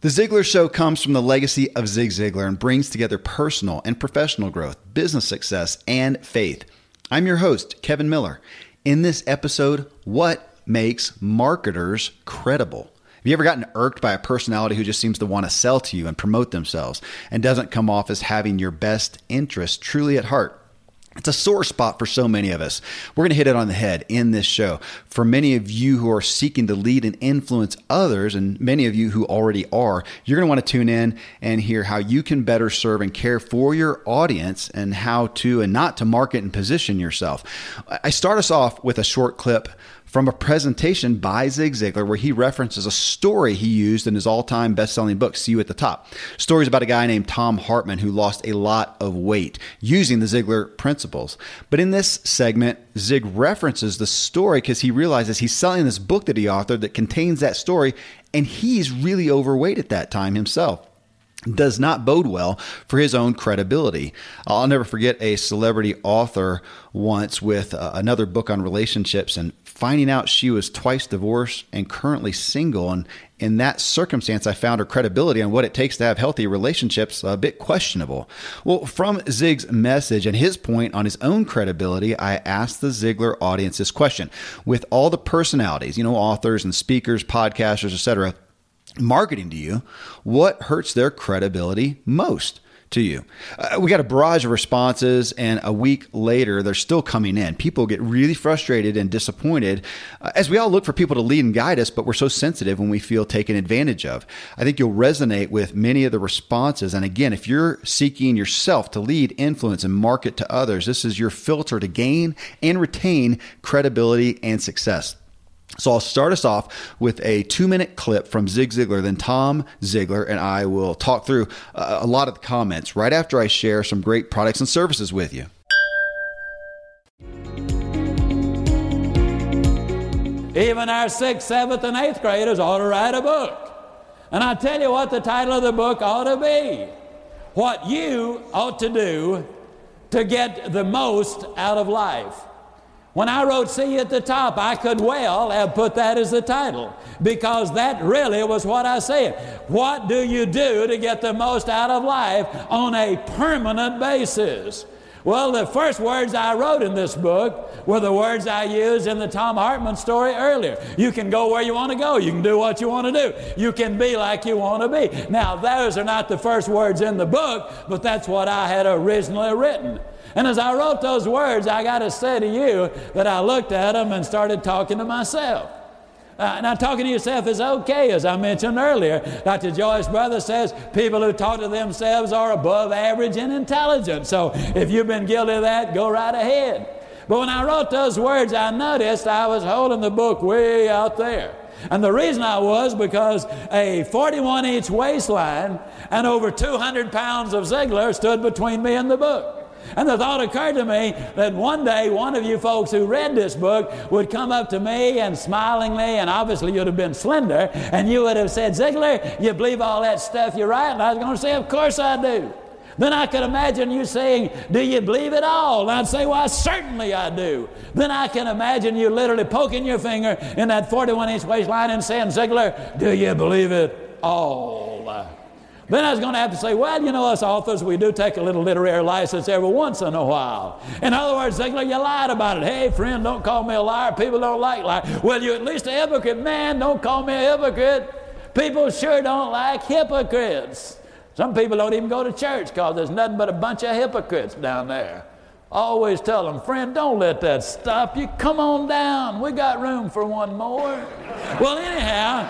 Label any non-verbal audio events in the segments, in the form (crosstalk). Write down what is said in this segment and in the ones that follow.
The Ziglar Show comes from the legacy of Zig Ziglar and brings together personal and professional growth, business success, and faith. I'm your host, Kevin Miller. In this episode, what makes marketers credible? Have you ever gotten irked by a personality who just seems to want to sell to you and promote themselves and doesn't come off as having your best interest truly at heart? It's a sore spot for so many of us. We're going to hit it on the head in this show. For many of you who are seeking to lead and influence others, and many of you who already are, you're going to want to tune in and hear how you can better serve and care for your audience and how to and not to market and position yourself. I start us off with a short clip from a presentation by Zig Ziglar where he references a story he used in his all time best selling book, See You at the Top. Stories about a guy named Tom Hartman who lost a lot of weight using the Ziglar principles. But in this segment, Zig references the story because he realizes he's selling this book that he authored that contains that story, and he's really overweight at that time himself does not bode well for his own credibility. I'll never forget a celebrity author once with uh, another book on relationships and finding out she was twice divorced and currently single. And in that circumstance, I found her credibility on what it takes to have healthy relationships a bit questionable. Well, from Zig's message and his point on his own credibility, I asked the Ziglar audience this question. With all the personalities, you know, authors and speakers, podcasters, etc., marketing to you, what hurts their credibility most? To you. Uh, we got a barrage of responses, and a week later, they're still coming in. People get really frustrated and disappointed uh, as we all look for people to lead and guide us, but we're so sensitive when we feel taken advantage of. I think you'll resonate with many of the responses. And again, if you're seeking yourself to lead, influence, and market to others, this is your filter to gain and retain credibility and success. So I'll start us off with a two minute clip from Zig Ziglar. Then Tom Ziglar and I will talk through uh, a lot of the comments right after I share some great products and services with you. Even our sixth, seventh, and eighth graders ought to write a book. And I tell you what the title of the book ought to be What You Ought to Do to Get the Most Out of Life. When I wrote See at the Top, I could well have put that as the title because that really was what I said. What do you do to get the most out of life on a permanent basis? Well, the first words I wrote in this book were the words I used in the Tom Hartman story earlier. You can go where you want to go. You can do what you want to do. You can be like you want to be. Now, those are not the first words in the book, but that's what I had originally written. And as I wrote those words, I got to say to you that I looked at them and started talking to myself. Uh, now, talking to yourself is okay, as I mentioned earlier. Dr. Joyce Brother says people who talk to themselves are above average in intelligence. So if you've been guilty of that, go right ahead. But when I wrote those words, I noticed I was holding the book way out there. And the reason I was because a 41 inch waistline and over 200 pounds of Ziglar stood between me and the book. And the thought occurred to me that one day one of you folks who read this book would come up to me and smilingly, and obviously you'd have been slender, and you would have said, Ziglar, you believe all that stuff you write? And I was going to say, Of course I do. Then I could imagine you saying, Do you believe it all? And I'd say, Why, certainly I do. Then I can imagine you literally poking your finger in that 41 inch waistline and saying, Ziglar, do you believe it all? Then I was going to have to say, well, you know, us authors, we do take a little literary license every once in a while. In other words, Ziglar, you lied about it. Hey, friend, don't call me a liar. People don't like liars. Well, you're at least a hypocrite. Man, don't call me a hypocrite. People sure don't like hypocrites. Some people don't even go to church because there's nothing but a bunch of hypocrites down there. always tell them, friend, don't let that stop you. Come on down. We got room for one more. well, anyhow,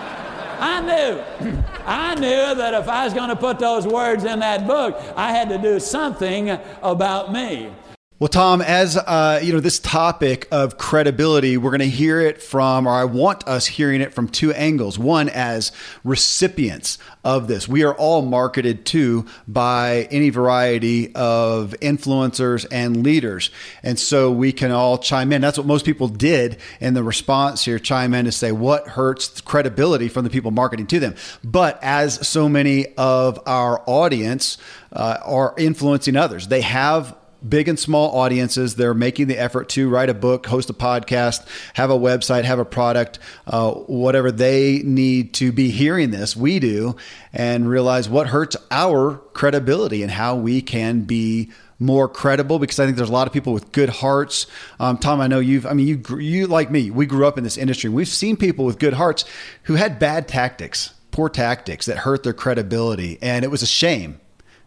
I knew, (clears throat) I knew that if I was going to put those words in that book, I had to do something about me. Well, Tom, as uh, you know, this topic of credibility, we're going to hear it from, or I want us hearing it from two angles. One, as recipients of this, we are all marketed to by any variety of influencers and leaders, and so we can all chime in. That's what most people did in the response here: chime in to say what hurts credibility from the people marketing to them. But as so many of our audience uh, are influencing others, they have big and small audiences. They're making the effort to write a book, host a podcast, have a website, have a product, uh, whatever they need to be hearing this. We do and realize what hurts our credibility and how we can be more credible because I think there's a lot of people with good hearts. Um, Tom, I know you've, I mean, you, you like me, we grew up in this industry. We've seen people with good hearts who had bad tactics, poor tactics that hurt their credibility. And it was a shame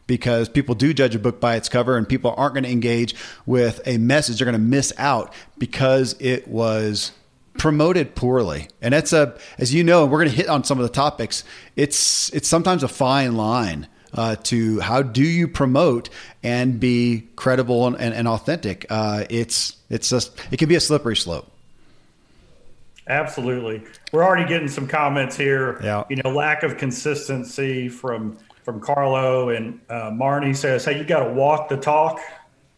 because people do judge a book by its cover and people aren't going to engage with a message. They're going to miss out because it was promoted poorly. And that's a, as you know, we're going to hit on some of the topics. It's, it's sometimes a fine line. Uh, to how do you promote and be credible and, and, and authentic? Uh, it's it's just it can be a slippery slope. Absolutely, we're already getting some comments here. Yeah. you know, lack of consistency from from Carlo and uh, Marnie says, "Hey, you got to walk the talk."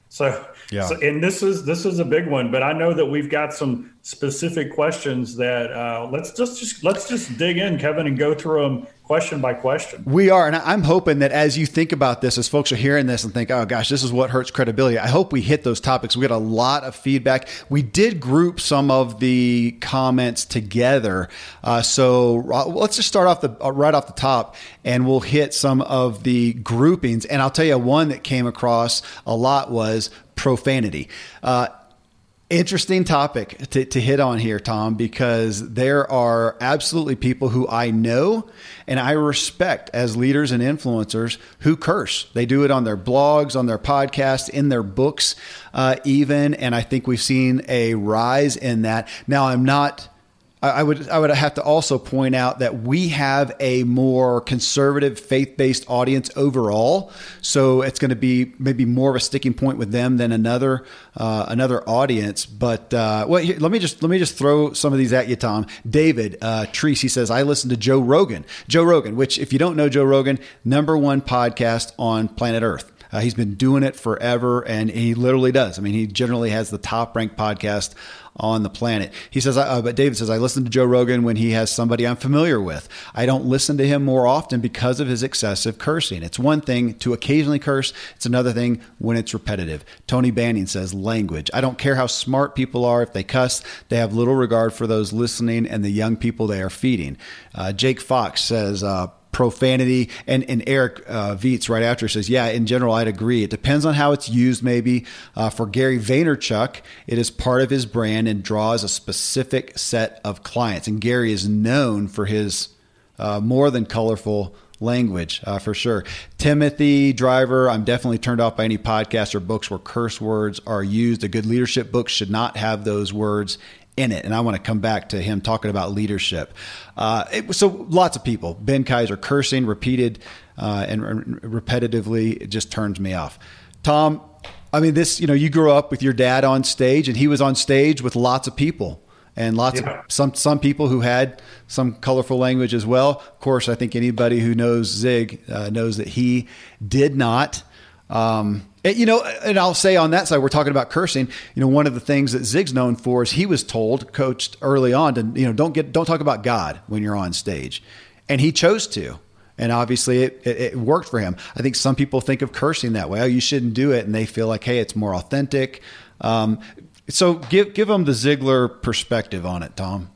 So, yeah. So, and this is this is a big one, but I know that we've got some specific questions that uh, let's just, just let's just dig in, Kevin, and go through them question by question. We are, and I'm hoping that as you think about this, as folks are hearing this and think, "Oh gosh, this is what hurts credibility," I hope we hit those topics. We got a lot of feedback. We did group some of the comments together, uh, so uh, let's just start off the uh, right off the top, and we'll hit some of the groupings. And I'll tell you one that came across a lot was profanity. Interesting topic to, to hit on here, Tom, because there are absolutely people who I know and I respect as leaders and influencers who curse. They do it on their blogs, on their podcasts, in their books, uh, even. And I think we've seen a rise in that. Now, I'm not I would I would have to also point out that we have a more conservative faith based audience overall, so it's going to be maybe more of a sticking point with them than another uh, another audience. But uh, well, here, let me just let me just throw some of these at you, Tom. David uh, Treese he says I listen to Joe Rogan. Joe Rogan, which if you don't know Joe Rogan, number one podcast on planet Earth. Uh, he's been doing it forever, and he literally does. I mean, he generally has the top ranked podcast on the planet. He says, uh, but David says, I listen to Joe Rogan when he has somebody I'm familiar with. I don't listen to him more often because of his excessive cursing. It's one thing to occasionally curse, it's another thing when it's repetitive. Tony Banning says, language. I don't care how smart people are. If they cuss, they have little regard for those listening and the young people they are feeding. Uh, Jake Fox says, uh, profanity. And, and Eric uh, Vietz right after says, yeah, in general, I'd agree. It depends on how it's used, maybe. Uh, for Gary Vaynerchuk, it is part of his brand and draws a specific set of clients. And Gary is known for his uh, more than colorful language uh, for sure. Timothy Driver, I'm definitely turned off by any podcast or books where curse words are used. A good leadership book should not have those words in it. And I want to come back to him talking about leadership. Uh, it, so lots of people, Ben Kaiser cursing repeated uh, and re- repetitively, it just turns me off. Tom, I mean, this, you know, you grew up with your dad on stage and he was on stage with lots of people and lots yeah. of some, some people who had some colorful language as well. Of course, I think anybody who knows Zig uh, knows that he did not. Um, you know, and I'll say on that side, we're talking about cursing. You know, one of the things that Zig's known for is he was told, coached early on, to you know, don't get, don't talk about God when you're on stage, and he chose to, and obviously it, it, it worked for him. I think some people think of cursing that way. Oh, you shouldn't do it, and they feel like, hey, it's more authentic. Um, so give give them the Ziglar perspective on it, Tom.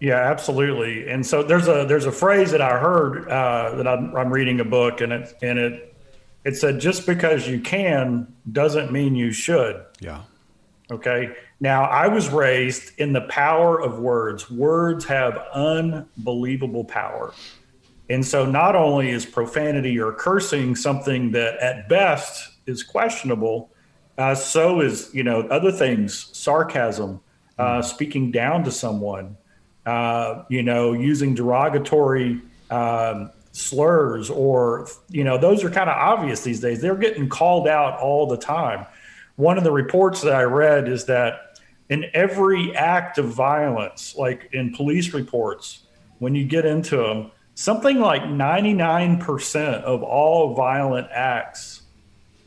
Yeah, absolutely. And so there's a there's a phrase that I heard uh, that I'm, I'm reading a book, and it and it it said just because you can doesn't mean you should. Yeah. Okay. Now, I was raised in the power of words. Words have unbelievable power. And so, not only is profanity or cursing something that at best is questionable, uh, so is, you know, other things, sarcasm, uh, mm. speaking down to someone, uh, you know, using derogatory um, slurs or you know those are kind of obvious these days. They're getting called out all the time. One of the reports that i read is that in every act of violence like in police reports when you get into them something like 99% of all violent acts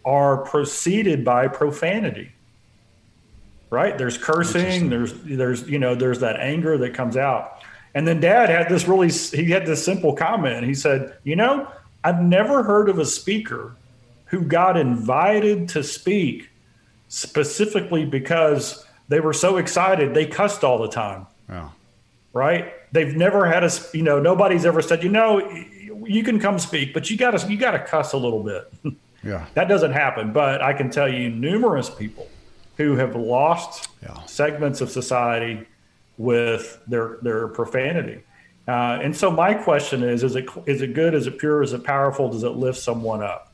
are preceded by profanity. Right? There's cursing there's there's you know there's that anger that comes out and then dad had this really, he had this simple comment. He said, You know, I've never heard of a speaker who got invited to speak specifically because they were so excited they cussed all the time. Yeah. Right? They've never had a you know nobody's ever said you know you can come speak, but you got to you got to cuss a little bit. (laughs) Yeah. that doesn't happen, but I can tell you numerous people who have lost Yeah. segments of society with their their profanity. Uh, and so my question is: Is it is it good? Is it pure? Is it powerful? Does it lift someone up?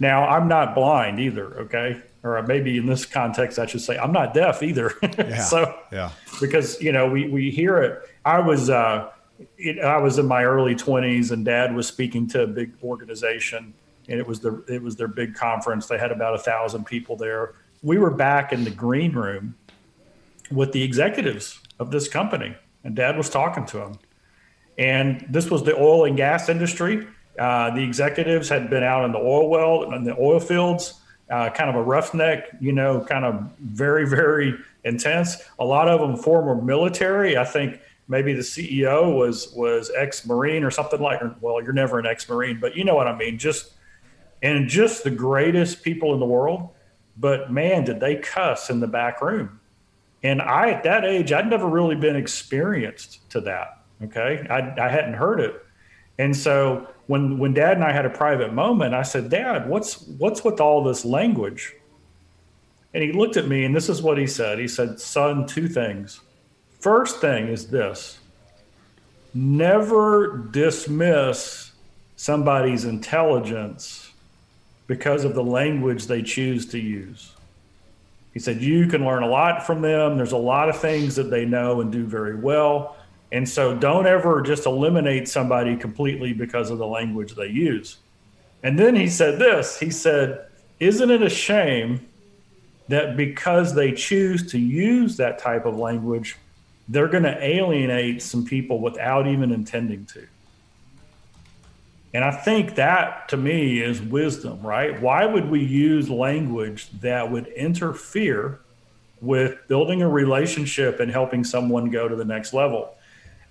Now I'm not blind either. Okay, or maybe in this context I should say I'm not deaf either. (laughs) Yeah. so Yeah. because you know we we hear it. I was uh, it, I was in my early 20s, and Dad was speaking to a big organization, and it was the it was their big conference. They had about a thousand people there. We were back in the green room with the executives of this company, and Dad was talking to him. And this was the oil and gas industry. Uh, the executives had been out in the oil well in the oil fields, uh, kind of a roughneck, you know, kind of very, very intense. A lot of them former military. I think maybe the CEO was was ex Marine or something like. Well, you're never an ex Marine, but you know what I mean. Just and just the greatest people in the world. But man, did they cuss in the back room. And I, at that age, I'd never really been experienced to that. Okay. I, I hadn't heard it. And so when, when dad and I had a private moment, I said, Dad, what's, what's with all this language? And he looked at me and this is what he said. He said, Son, two things. First thing is this never dismiss somebody's intelligence because of the language they choose to use. He said, You can learn a lot from them. There's a lot of things that they know and do very well. And so don't ever just eliminate somebody completely because of the language they use. And then he said this He said, Isn't it a shame that because they choose to use that type of language, they're going to alienate some people without even intending to? And I think that to me is wisdom, right? Why would we use language that would interfere with building a relationship and helping someone go to the next level?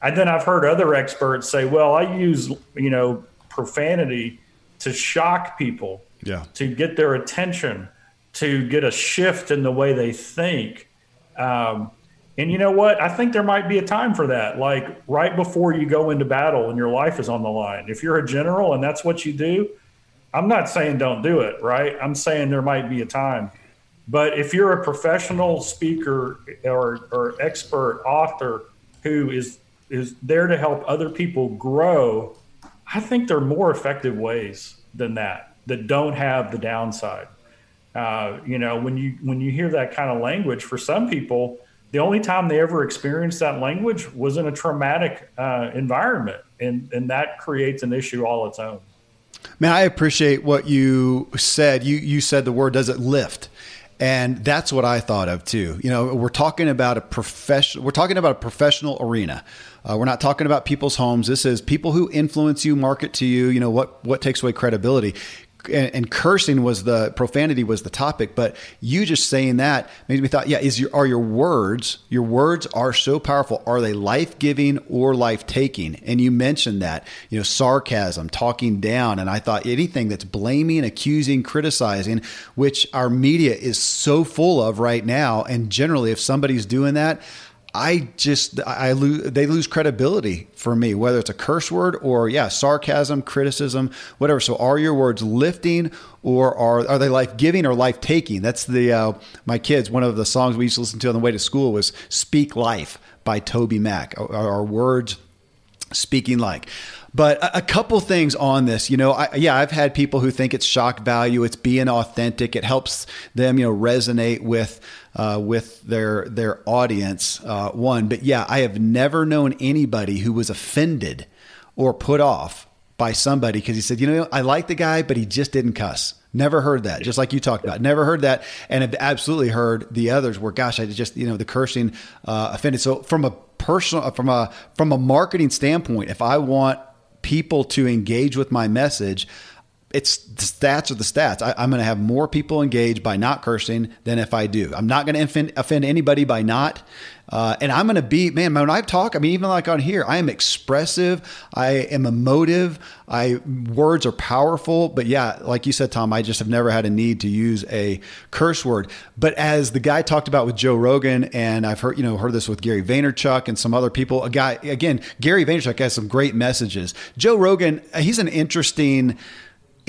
And then I've heard other experts say, well, I use, you know, profanity to shock people, Yeah. to get their attention, to get a shift in the way they think. Um, and you know what? I think there might be a time for that. Like right before you go into battle and your life is on the line. If you're a general and that's what you do, I'm not saying don't do it, right? I'm saying there might be a time. But if you're a professional speaker or, or expert author who is is there to help other people grow, I think there are more effective ways than that that don't have the downside. Uh, you know, when you when you hear that kind of language, for some people, the only time they ever experienced that language was in a traumatic uh, environment, and and that creates an issue all its own. Man, I appreciate what you said. You you said the word does it lift. And that's what I thought of too. You know, we're talking about a professional. We're talking about a professional arena. Uh, we're not talking about people's homes. This is people who influence you, market to you. You know what what takes away credibility. And, and cursing was the profanity was the topic, but you just saying that made me thought, yeah, is your are your words your words are so powerful? Are they life giving or life taking? And you mentioned that you know sarcasm, talking down, and I thought anything that's blaming, accusing, criticizing, which our media is so full of right now, and generally, if somebody's doing that. I just I lose they lose credibility for me whether it's a curse word or yeah sarcasm criticism whatever. So are your words lifting or are are they life giving or life taking that's the uh, my kids one of the songs we used to listen to on the way to school was speak life by TobyMac. Are our words speaking like? But a, a couple things on this you know I, yeah i've had people who think it's shock value it's being authentic it helps them you know resonate with uh, with their their audience uh, one but yeah i have never known anybody who was offended or put off by somebody because he said you know i like the guy but he just didn't cuss Never heard that, just like you talked about. Never heard that, and have absolutely heard the others where, gosh, I just you know the cursing uh, offended. So from a personal, from a from a marketing standpoint, if I want people to engage with my message, it's the stats are the stats. I, am going to have more people engaged by not cursing than if I do. I'm not going to offend, offend anybody by not. Uh, and I'm going to be, man, when I talk, I mean, even like on here, I am expressive. I am emotive. I words are powerful. But yeah, like you said, Tom, I just have never had a need to use a curse word. But as the guy talked about with Joe Rogan, and I've heard, you know, heard this with Gary Vaynerchuk and some other people, a guy, again, Gary Vaynerchuk has some great messages. Joe Rogan, he's an interesting,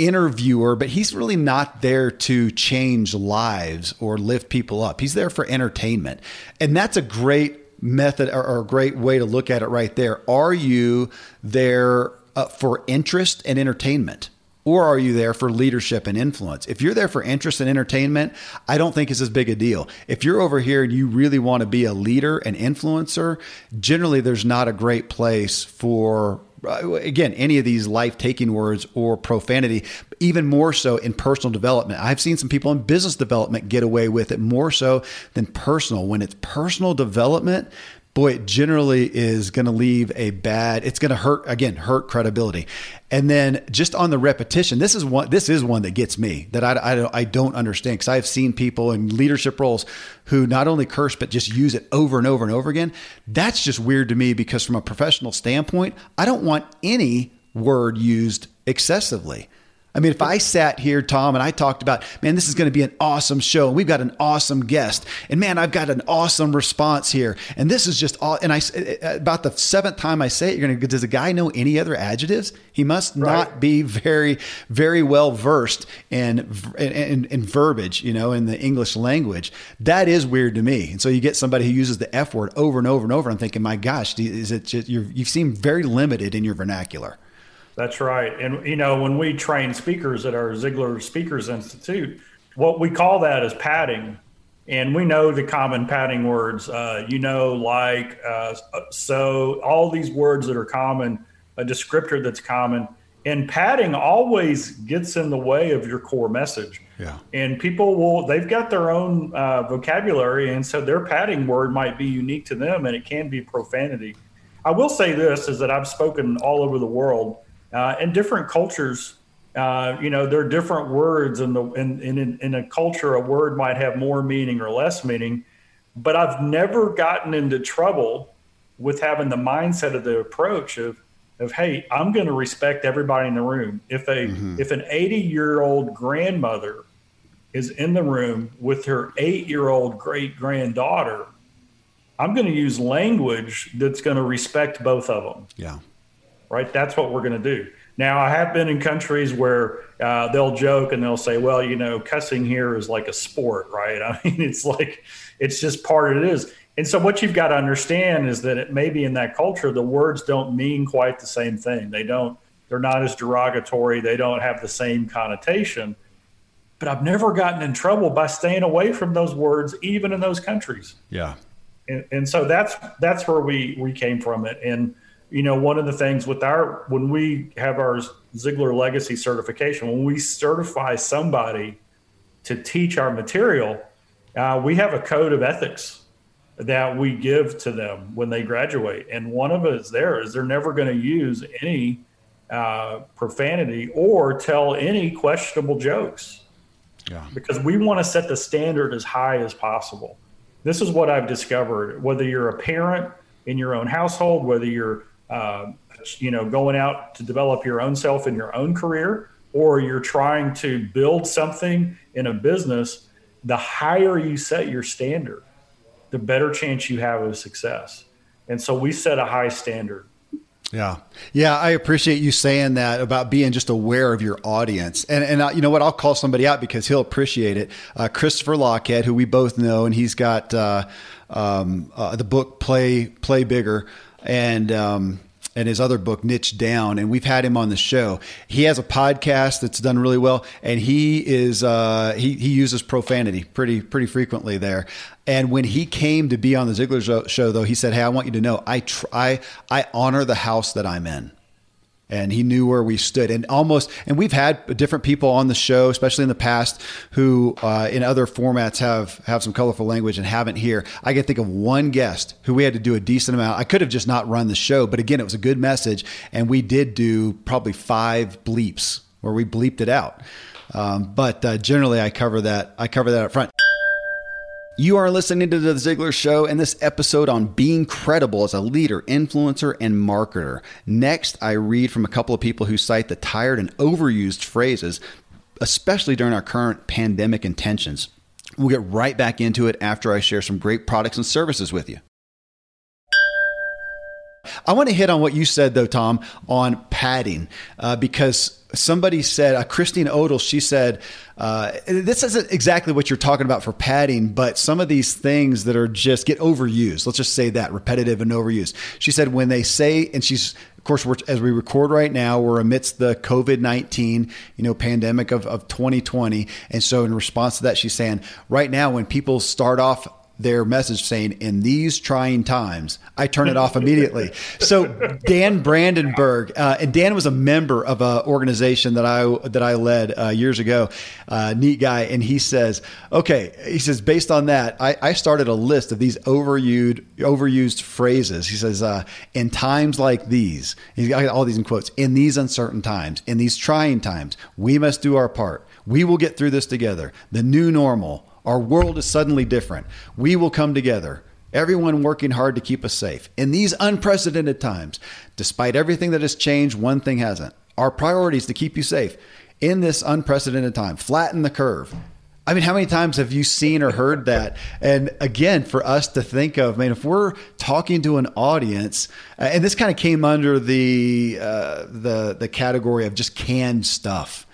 interviewer, but he's really not there to change lives or lift people up. He's there for entertainment. And that's a great method or, or a great way to look at it right there. Are you there uh, for interest and entertainment? Or are you there for leadership and influence? If you're there for interest and entertainment, I don't think it's as big a deal. If you're over here and you really want to be a leader and influencer, generally there's not a great place for Uh, again, any of these life taking words or profanity, even more so in personal development. I've seen some people in business development get away with it more so than personal. When it's personal development, boy, it generally is going to leave a bad, it's going to hurt, again, hurt credibility. And then just on the repetition, this is one, this is one that gets me that I, I, don't, I don't understand because I've seen people in leadership roles who not only curse, but just use it over and over and over again. That's just weird to me because from a professional standpoint, I don't want any word used excessively. I mean, if I sat here, Tom, and I talked about, man, this is going to be an awesome show. And we've got an awesome guest. And man, I've got an awesome response here. And this is just all. And I, uh, uh, about the seventh time I say it, you're going to, does a guy know any other adjectives? He must right. not be very, very well versed in, in, in verbiage, you know, in the English language. That is weird to me. And so you get somebody who uses the F word over and over and over. And I'm thinking, my gosh, is it just, you seem very limited in your vernacular. That's right. And, you know, when we train speakers at our Ziglar Speakers Institute, what we call that is padding. And we know the common padding words, uh, you know, like, uh, so, all these words that are common, a descriptor that's common. And padding always gets in the way of your core message. Yeah. And people will, they've got their own uh, vocabulary. And so their padding word might be unique to them and it can be profanity. I will say this is that I've spoken all over the world uh, and different cultures uh, you know there are different words in the in, in in a culture a word might have more meaning or less meaning but i've never gotten into trouble with having the mindset of the approach of of hey i'm going to respect everybody in the room. If a mm-hmm. if an 80 year old grandmother is in the room with her 8 year old great granddaughter i'm going to use language that's going to respect both of them. Yeah right? That's what we're going to do. Now, I have been in countries where uh, they'll joke and they'll say, well, you know, cussing here is like a sport, right? (laughs) I mean, it's like, it's just part of it is. And so, what you've got to understand is that it maybe in that culture, the words don't mean quite the same thing. They don't, they're not as derogatory, they don't have the same connotation. But I've never gotten in trouble by staying away from those words, even in those countries. Yeah. And, and so that's that's where we we came from it. And you know, one of the things with our when we have our Ziglar Legacy certification, when we certify somebody to teach our material, uh, we have a code of ethics that we give to them when they graduate, and one of it is there is they're never going to use any uh, profanity or tell any questionable jokes. Yeah. Because we want to set the standard as high as possible. This is what I've discovered. Whether you're a parent in your own household, whether you're uh, you know, going out to develop your own self in your own career, or you're trying to build something in a business, the higher you set your standard, the better chance you have of success. And so we set a high standard. Yeah. Yeah. I appreciate you saying that about being just aware of your audience. And, and uh, you know what? I'll call somebody out because he'll appreciate it. Uh, Christopher Lochhead, who we both know, and he's got uh, um, uh, the book Play, Play Bigger and um, and his other book niche down and we've had him on the show. He has a podcast that's done really well and he is uh, he, he uses profanity pretty pretty frequently there. And when he came to be on the Ziglar show though he said hey i want you to know i try i honor the house that i'm in and he knew where we stood and almost and we've had different people on the show especially in the past who uh, in other formats have have some colorful language and haven't here i can think of one guest who we had to do a decent amount i could have just not run the show but again it was a good message and we did do probably five bleeps where we bleeped it out. Um, but uh, generally, I cover that. I cover that up front. You are listening to The Ziglar Show and this episode on being credible as a leader, influencer, and marketer. Next, I read from a couple of people who cite the tired and overused phrases, especially during our current pandemic intentions. We'll get right back into it after I share some great products and services with you. I want to hit on what you said, though, Tom, on padding, uh, because somebody said, uh, Christine Odell, she said, uh, this isn't exactly what you're talking about for padding, but some of these things that are just get overused. Let's just say that repetitive and overused. She said, when they say, and she's, of course, as we record right now, we're amidst the COVID 19, you know, pandemic of, of 2020. And so in response to that, she's saying, right now, when people start off their message saying, "In these trying times," I turn it off immediately. So Dan Brandenburg, uh, and Dan was a member of an organization that I that I led uh, years ago. Uh, neat guy, and he says, "Okay," he says, based on that, I, I started a list of these overused overused phrases. He says, uh, "In times like these," he's got all these in quotes. In these uncertain times, in these trying times, we must do our part. We will get through this together. The new normal." Our world is suddenly different. We will come together, everyone working hard to keep us safe. In these unprecedented times, despite everything that has changed, one thing hasn't. Our priority is to keep you safe in this unprecedented time. Flatten the curve. I mean, how many times have you seen or heard that? And again, for us to think of, I mean, if we're talking to an audience, uh, and this kind of came under the uh, the the category of just canned stuff,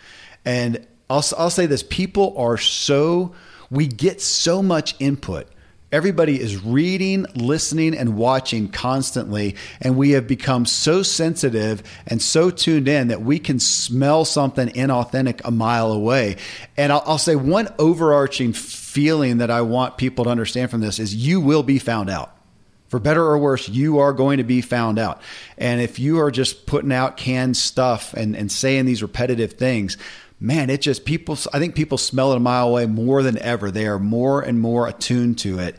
and I'll I'll say this: people are so we get so much input. Everybody is reading, listening, and watching constantly. And we have become so sensitive and so tuned in that we can smell something inauthentic a mile away. And I'll, I'll, say one overarching feeling that I want people to understand from this is you will be found out. For better or worse, you are going to be found out. And if you are just putting out canned stuff and, and saying these repetitive things, man, it just people, I think people smell it a mile away more than ever. They are more and more attuned to it.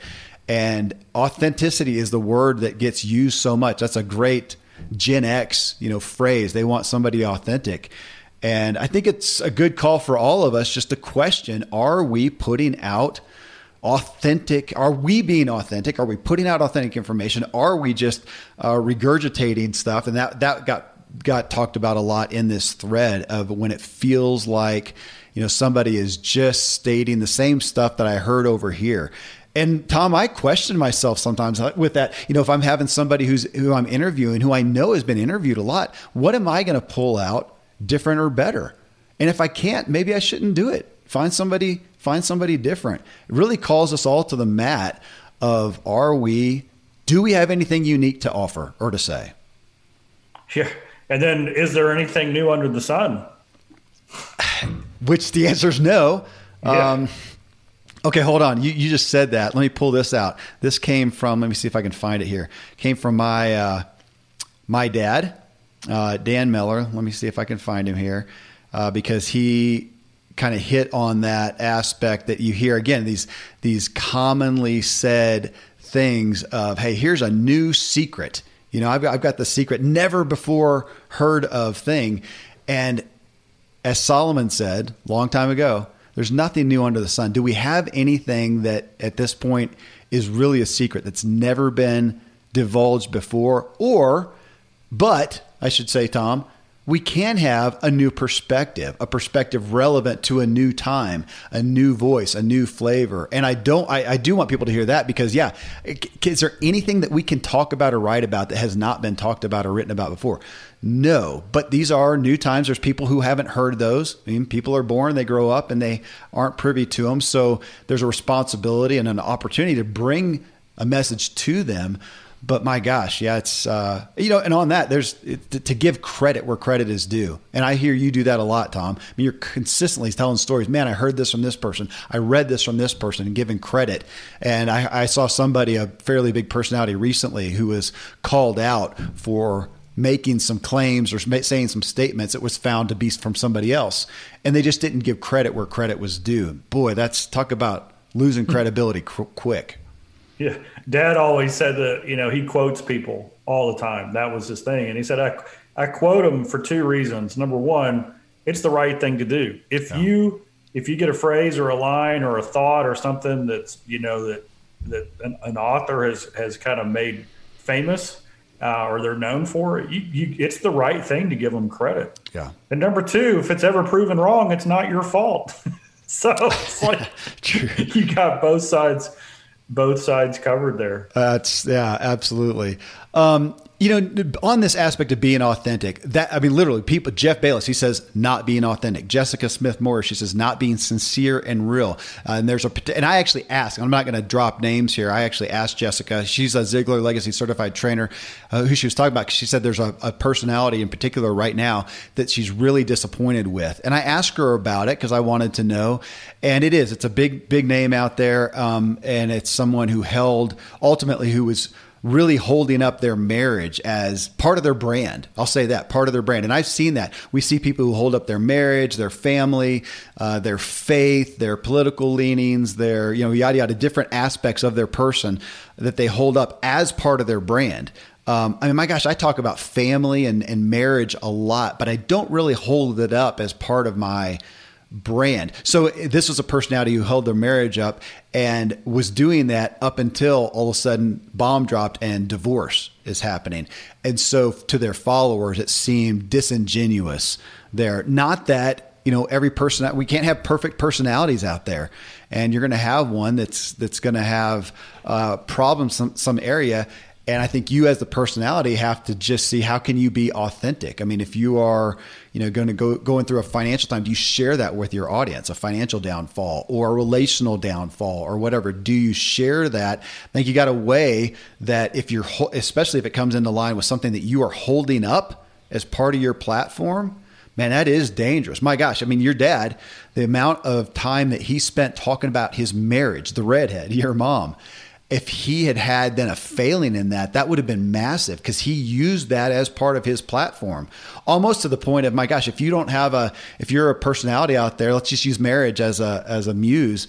And authenticity is the word that gets used so much. That's a great Gen X, you know, phrase. They want somebody authentic. And I think it's a good call for all of us just to question are we putting out authentic? Are we being authentic? Are we putting out authentic information? Are we just uh, regurgitating stuff? And that, that got got talked about a lot in this thread of when it feels like you know somebody is just stating the same stuff that I heard over here. And Tom, I question myself sometimes uh, with that. You know, if I'm having somebody who's who I'm interviewing, who I know has been interviewed a lot, what am I going to pull out different or better? And if I can't, maybe I shouldn't do it. Find somebody, find somebody different. It really calls us all to the mat of are we, do we have anything unique to offer or to say? Yeah. And then, is there anything new under the sun? Which the answer is no. Yeah. Um, okay, hold on. You, you just said that. Let me pull this out. This came from. Let me see if I can find it here. Came from my uh, my dad, uh, Dan Miller. Let me see if I can find him here, uh, because he kind of hit on that aspect that you hear again. These these commonly said things of, "Hey, here's a new secret." You know, I've I've got the secret, never before heard of thing. And as Solomon said long time ago, there's nothing new under the sun. Do we have anything that at this point is really a secret that's never been divulged before? Or, but I should say, Tom, we can have a new perspective, a perspective relevant to a new time, a new voice, a new flavor. And I don't, I, I, do want people to hear that because, yeah, is there anything that we can talk about or write about that has not been talked about or written about before? No, but these are new times. There's people who haven't heard those. I mean, people are born, they grow up, and they aren't privy to them. So there's a responsibility and an opportunity to bring a message to them but my gosh, yeah, it's uh, you know, and on that, there's to, to, give credit where credit is due, and I hear you do that a lot, Tom. I mean, you're consistently telling stories. Man, I heard this from this person. I read this from this person, and giving credit. And I, I saw somebody, a fairly big personality, recently who was called out for making some claims or saying some statements that was found to be from somebody else, and they just didn't give credit where credit was due. Boy, that's talk about losing credibility quick. Yeah, Dad always said that you know he quotes people all the time. That was his thing, and he said I I quote them for two reasons. Number one, it's the right thing to do. If yeah. you if you get a phrase or a line or a thought or something that's you know that that an, an author has has kind of made famous uh, or they're known for it, you, you, it's the right thing to give them credit. Yeah. And number two, if it's ever proven wrong, it's not your fault. (laughs) so it's like (laughs) (laughs) you got both sides both sides covered there. That's yeah, absolutely. Um, you know, on this aspect of being authentic, that I mean, literally, people. Jeff Bayless, he says not being authentic. Jessica Smith Morris, she says not being sincere and real. Uh, and there's a, and I actually asked. I'm not going to drop names here. I actually asked Jessica. She's a Ziglar Legacy certified trainer, uh, who she was talking about. She said there's a, a, personality in particular right now that she's really disappointed with, and I asked her about it because I wanted to know. And it is. It's a big, big name out there, um, and it's someone who held ultimately who was really holding up their marriage as part of their brand. I'll say that part of their brand. And I've seen that. We see people who hold up their marriage, their family, uh, their faith, their political leanings, their, you know, yada, yada, different aspects of their person that they hold up as part of their brand. Um, I mean, my gosh, I talk about family and, and marriage a lot, but I don't really hold it up as part of my brand. So this was a personality who held their marriage up and was doing that up until all of a sudden bomb dropped and divorce is happening. And so to their followers, it seemed disingenuous there. Not that, you know, every person we can't have perfect personalities out there. And you're going to have one that's that's going to have uh, problems some some area and I think you as the personality have to just see how can you be authentic. I mean, if you are, you know, going to go going through a financial time, do you share that with your audience, a financial downfall or a relational downfall or whatever? Do you share that? I think you got a way that if you're, especially if it comes into line with something that you are holding up as part of your platform. Man, that is dangerous. My gosh, I mean, your dad, the amount of time that he spent talking about his marriage, the redhead, your mom, if he had had then a failing in that, that would have been massive because he used that as part of his platform, almost to the point of my gosh, if you don't have a, if you're a personality out there, let's just use marriage as a as a muse,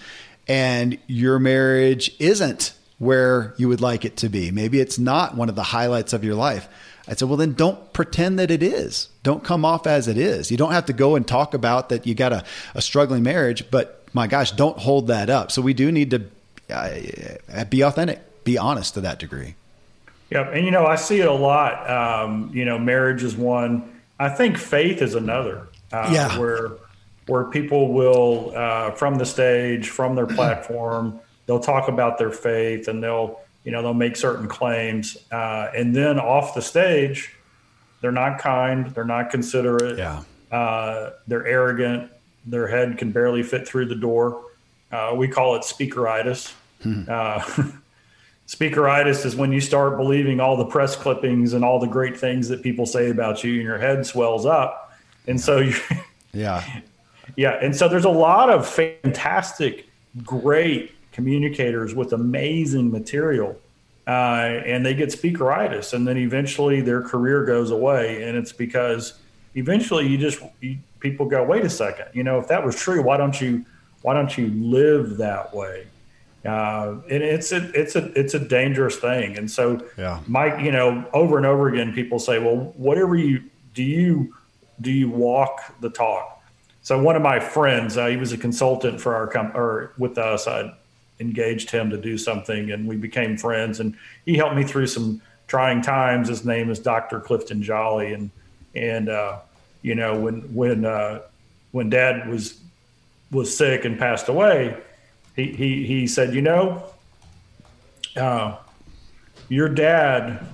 and your marriage isn't where you would like it to be. Maybe it's not one of the highlights of your life. I said, well, then don't pretend that it is. Don't come off as it is. You don't have to go and talk about that you got a, a struggling marriage, but my gosh, don't hold that up. So we do need to uh, be authentic, be honest to that degree. Yep, and you know I see it a lot. Um, you know, marriage is one. I think faith is another. Uh, yeah, where where people will uh, from the stage, from their platform, they'll talk about their faith and they'll you know they'll make certain claims, uh, and then off the stage, they're not kind, they're not considerate. Yeah, uh, they're arrogant. Their head can barely fit through the door. Uh, we call it speakeritis. Hmm. Uh, (laughs) speakeritis is when you start believing all the press clippings and all the great things that people say about you, and your head swells up. And so you, (laughs) yeah, yeah. And so there's a lot of fantastic, great communicators with amazing material. Uh, and they get speakeritis, and then eventually their career goes away, and it's because eventually you just you, people go, wait a second, you know, if that was true, why don't you why don't you live that way? Uh, and it's a it's a it's a dangerous thing. And so, yeah, Mike, you know, over and over again, people say, well, whatever you do, you do you walk the talk? So one of my friends, uh, he was a consultant for our com- or with us. I engaged him to do something, and we became friends. And he helped me through some trying times. His name is Dr. Clifton Jolly, and and uh, you know when when uh, when Dad was was sick and passed away, he he he said, you know, uh, your dad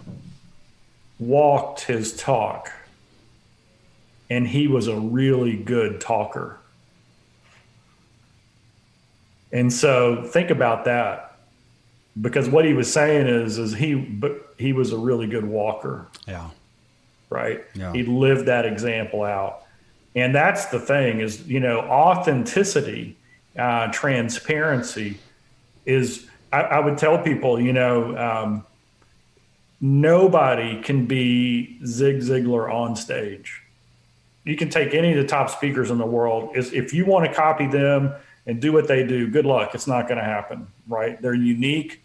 walked his talk, and he was a really good talker. And so think about that, because what he was saying is is he but he was a really good walker. Yeah. Right. Yeah. He lived that example out and that's the thing is you know authenticity uh, transparency is I, I, would tell people you know um, nobody can be zig ziglar on stage. You can take any of the top speakers in the world. Is if you want to copy them and do what they do good luck. It's not going to happen right? They're unique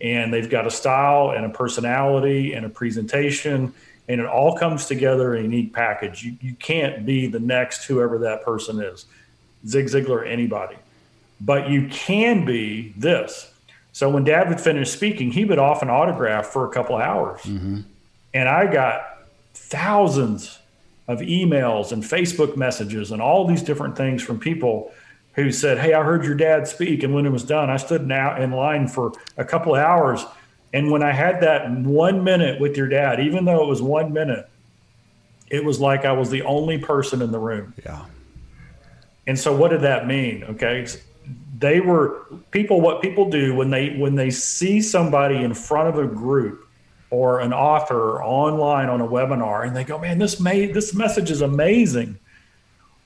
and they've got a style and a personality and a presentation and it all comes together in a unique package. You, you can't be the next whoever that person is, Zig Ziglar, anybody, but you can be this. So when Dad would finish speaking, he would often autograph for a couple hours, mm-hmm. and I got thousands of emails and Facebook messages and all these different things from people who said, Hey, I heard your dad speak. And when it was done, I stood now in line for a couple of hours. And when I had that one minute with your dad, even though it was one minute, it was like I was the only person in the room. Yeah. And so what did that mean? Okay. They were people what people do when they when they see somebody in front of a group or an author online on a webinar and they go, man, this made this message is amazing.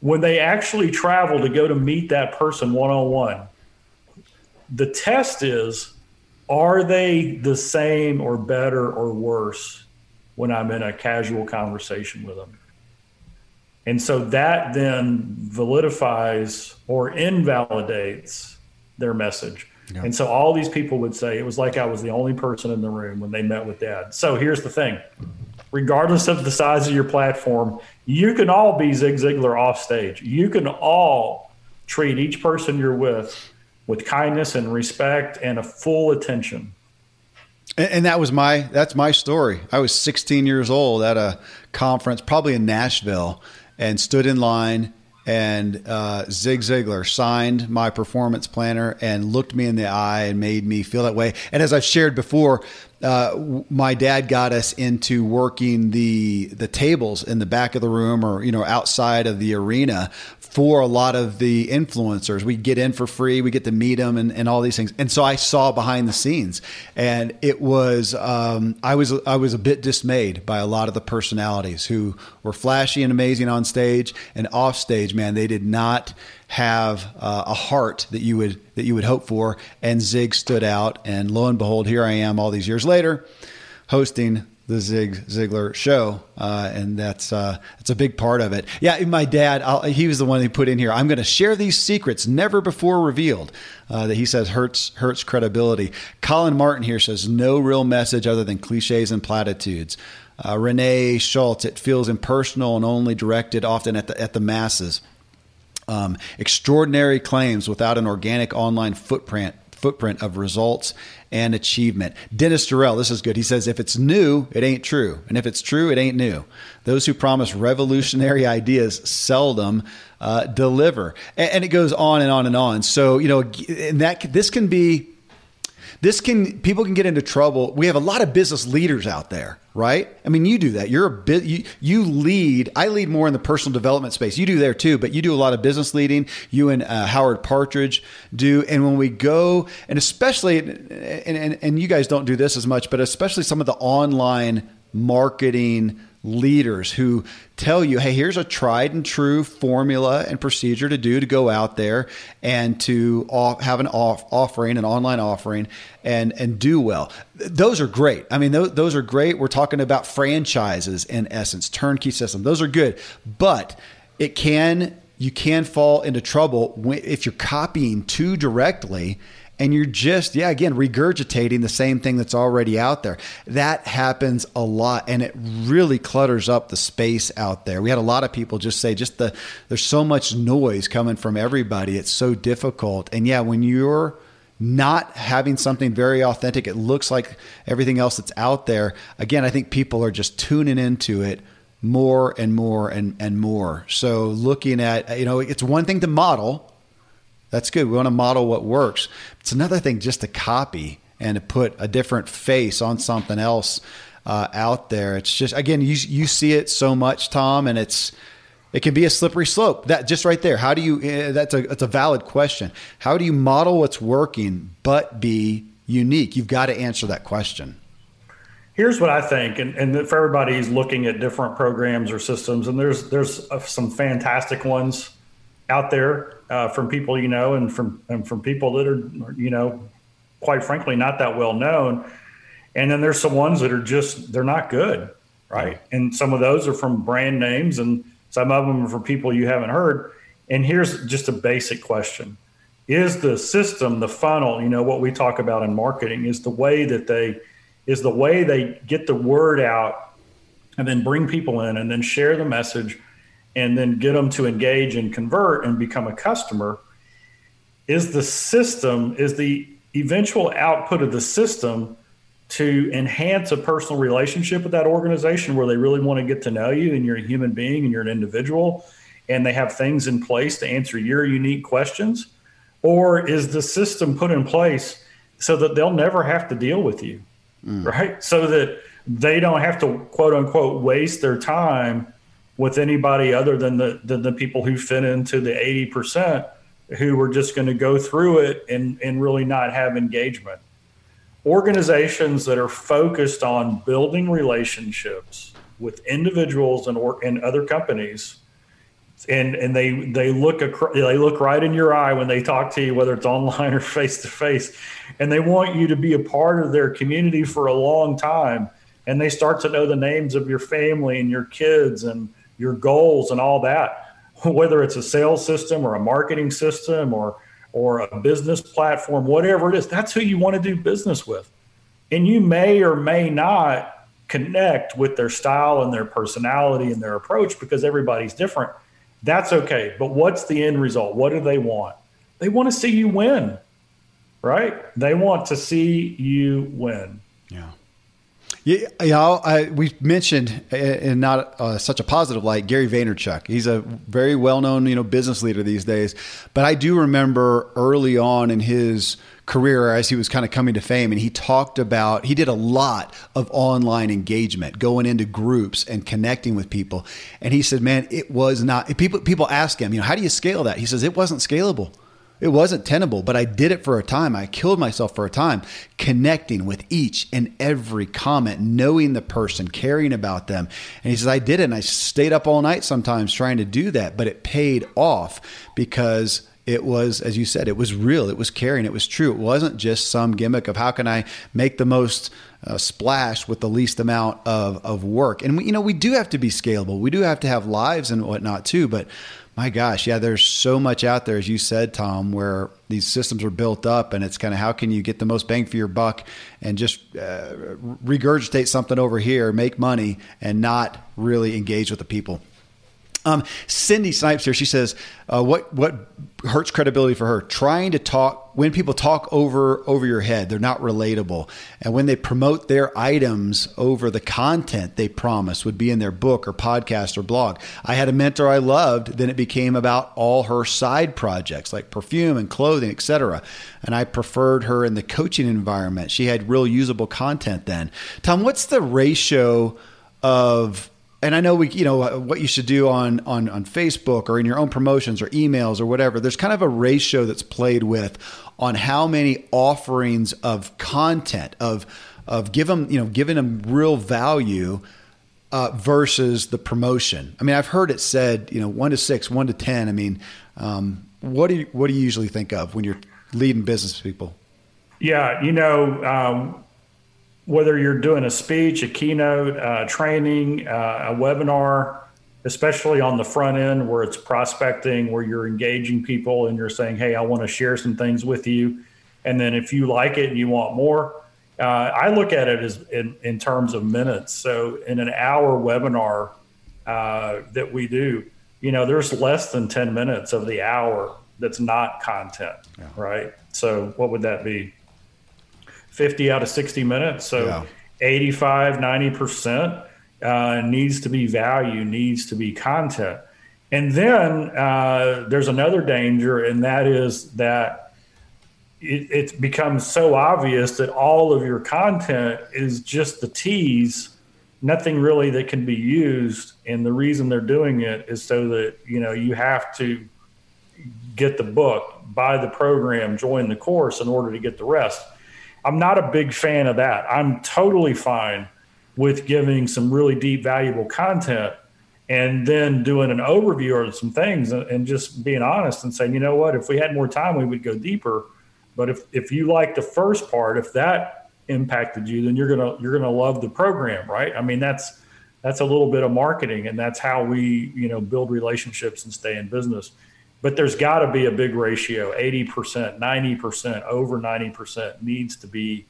When they actually travel to go to meet that person one on one, the test is are they the same or better or worse when I'm in a casual conversation with them? And so that then validifies or invalidates their message. And so all these people would say it was like I was the only person in the room when they met with dad. So here's the thing regardless of the size of your platform, you can all be Zig Ziglar off stage. You can all treat each person you're with with kindness and respect and a full attention. And, and that was my that's my story. I was 16 years old at a conference, probably in Nashville, and stood in line and uh, Zig Ziglar signed my performance planner and looked me in the eye and made me feel that way. And as I've shared before, uh, my dad got us into working the the tables in the back of the room or you know outside of the arena for a lot of the influencers. We get in for free, we get to meet them, and, and all these things. And so I saw behind the scenes, and it was um, I was I was a bit dismayed by a lot of the personalities who were flashy and amazing on stage and off stage. Man, they did not have uh, a heart that you would that you would hope for. And Zig stood out, and lo and behold, here I am all these years later, hosting the Zig Ziglar show, uh, and that's uh, that's a big part of it. Yeah, my dad, I'll, he was the one who put in here. I'm going to share these secrets never before revealed. Uh, that he says hurts hurts credibility. Colin Martin here says no real message other than cliches and platitudes. Uh, Renee Schultz, it feels impersonal and only directed often at the at the masses. Um, extraordinary claims without an organic online footprint footprint of results and achievement. Dennis Durrell, this is good. He says, if it's new, it ain't true. And if it's true, it ain't new. Those who promise revolutionary (laughs) ideas seldom uh, deliver. And, and, it goes on and on and on. So, you know, and that this can be this can people can get into trouble. We have a lot of business leaders out there, right? I mean, you do that. You're a bit you you lead. I lead more in the personal development space. You do there too, but you do a lot of business leading. You and uh, Howard Partridge do. And when we go, and especially, and, and and you guys don't do this as much, but especially some of the online marketing leaders who tell you, hey, here's a tried and true formula and procedure to do to go out there and to off, have an off, offering, an online offering, and and do well. Those are great. I mean, those, those are great. We're talking about franchises in essence, turnkey system. Those are good, but it can you can fall into trouble if you're copying too directly and you're just yeah again regurgitating the same thing that's already out there. That happens a lot and it really clutters up the space out there. We had a lot of people just say just the there's so much noise coming from everybody. It's so difficult. And yeah when you're not having something very authentic it looks like everything else that's out there again i think people are just tuning into it more and more and, and more. So looking at you know it's one thing to model that's good. We want to model what works. It's another thing just to copy and to put a different face on something else uh, out there. It's just again, you you see it so much, Tom, and it's it can be a slippery slope. That just right there. How do you? Uh, that's a that's a valid question. How do you model what's working but be unique? You've got to answer that question. Here's what I think, and, and for everybody who's looking at different programs or systems, and there's there's uh, some fantastic ones out there uh, from people you know and from and from people that are you know quite frankly not that well known. And then there's some ones that are just they're not good. Right. And some of those are from brand names and some of them are from people you haven't heard. And here's just a basic question. Is the system the funnel you know what we talk about in marketing is the way that they is the way they get the word out and then bring people in and then share the message and then get them to engage and convert and become a customer is the system is the eventual output of the system to enhance a personal relationship with that organization where they really want to get to know you and you're a human being and you're an individual and they have things in place to answer your unique questions or is the system put in place so that they'll never have to deal with you mm. right so that they don't have to quote unquote waste their time with anybody other than the than the people who fit into the 80% who were just going to go through it and and really not have engagement. Organizations that are focused on building relationships with individuals and or and other companies and and they they look across, they look right in your eye when they talk to you whether it's online or face to face and they want you to be a part of their community for a long time and they start to know the names of your family and your kids and your goals and all that (laughs) whether it's a sales system or a marketing system or or a business platform, whatever it is, that's who you want to do business with. And you may or may not connect with their style and their personality and their approach because everybody's different. That's okay. But what's the end result? What do they want? They want to see you win, right? They want to see you win. Yeah. You know, I, we mentioned in not uh, such a positive light Gary Vaynerchuk. He's a very well-known, you know, business leader these days. But I do remember early on in his career as he was kind of coming to fame and he talked about he did a lot of online engagement going into groups and connecting with people and he said man it was not people people ask him you know how do you scale that he says it wasn't scalable it wasn't tenable, but I did it for a time. I killed myself for a time, connecting with each and every comment, knowing the person, caring about them. And he says, I did it. And I stayed up all night sometimes trying to do that, but it paid off because it was, as you said, it was real. It was caring. It was true. It wasn't just some gimmick of how can I make the most uh, splash with the least amount of, of work. And, we, you know, we do have to be scalable. We do have to have lives and whatnot too. But my gosh, yeah, there's so much out there, as you said, Tom, where these systems are built up, and it's kind of how can you get the most bang for your buck and just uh, regurgitate something over here, make money, and not really engage with the people. Um, Cindy Snipes here. She says, uh, "What what hurts credibility for her? Trying to talk when people talk over over your head. They're not relatable, and when they promote their items over the content they promise would be in their book or podcast or blog. I had a mentor I loved. Then it became about all her side projects like perfume and clothing, etc. And I preferred her in the coaching environment. She had real usable content then. Tom, what's the ratio of and I know we, you know, what you should do on on on Facebook or in your own promotions or emails or whatever. There's kind of a ratio that's played with on how many offerings of content of of give them, you know, giving them real value uh, versus the promotion. I mean, I've heard it said, you know, one to six, one to ten. I mean, um, what do you what do you usually think of when you're leading business people? Yeah, you know, um, whether you're doing a speech, a keynote, uh, training, uh, a webinar, especially on the front end where it's prospecting, where you're engaging people and you're saying, hey, I want to share some things with you. And then if you like it and you want more, uh, I look at it as in, in, terms of minutes. So in an hour webinar uh, that we do, you know, there's less than 10 minutes of the hour that's not content, yeah. right? So what would that be? 50 out of 60 minutes. So yeah. 85, 90% uh, needs to be value, needs to be content. And then uh, there's another danger, and that is that it, it, becomes so obvious that all of your content is just the tease, nothing really that can be used. And the reason they're doing it is so that you know you have to get the book, buy the program, join the course in order to get the rest. I'm not a big fan of that. I'm totally fine with giving some really deep, valuable content and then doing an overview of some things and just being honest and saying, you know what, if we had more time, we would go deeper. But if, if you like the first part, if that impacted you, then you're gonna you're gonna love the program, right? I mean, that's that's a little bit of marketing, and that's how we you know build relationships and stay in business but there's got to be a big ratio 80% 90% over 90% needs to be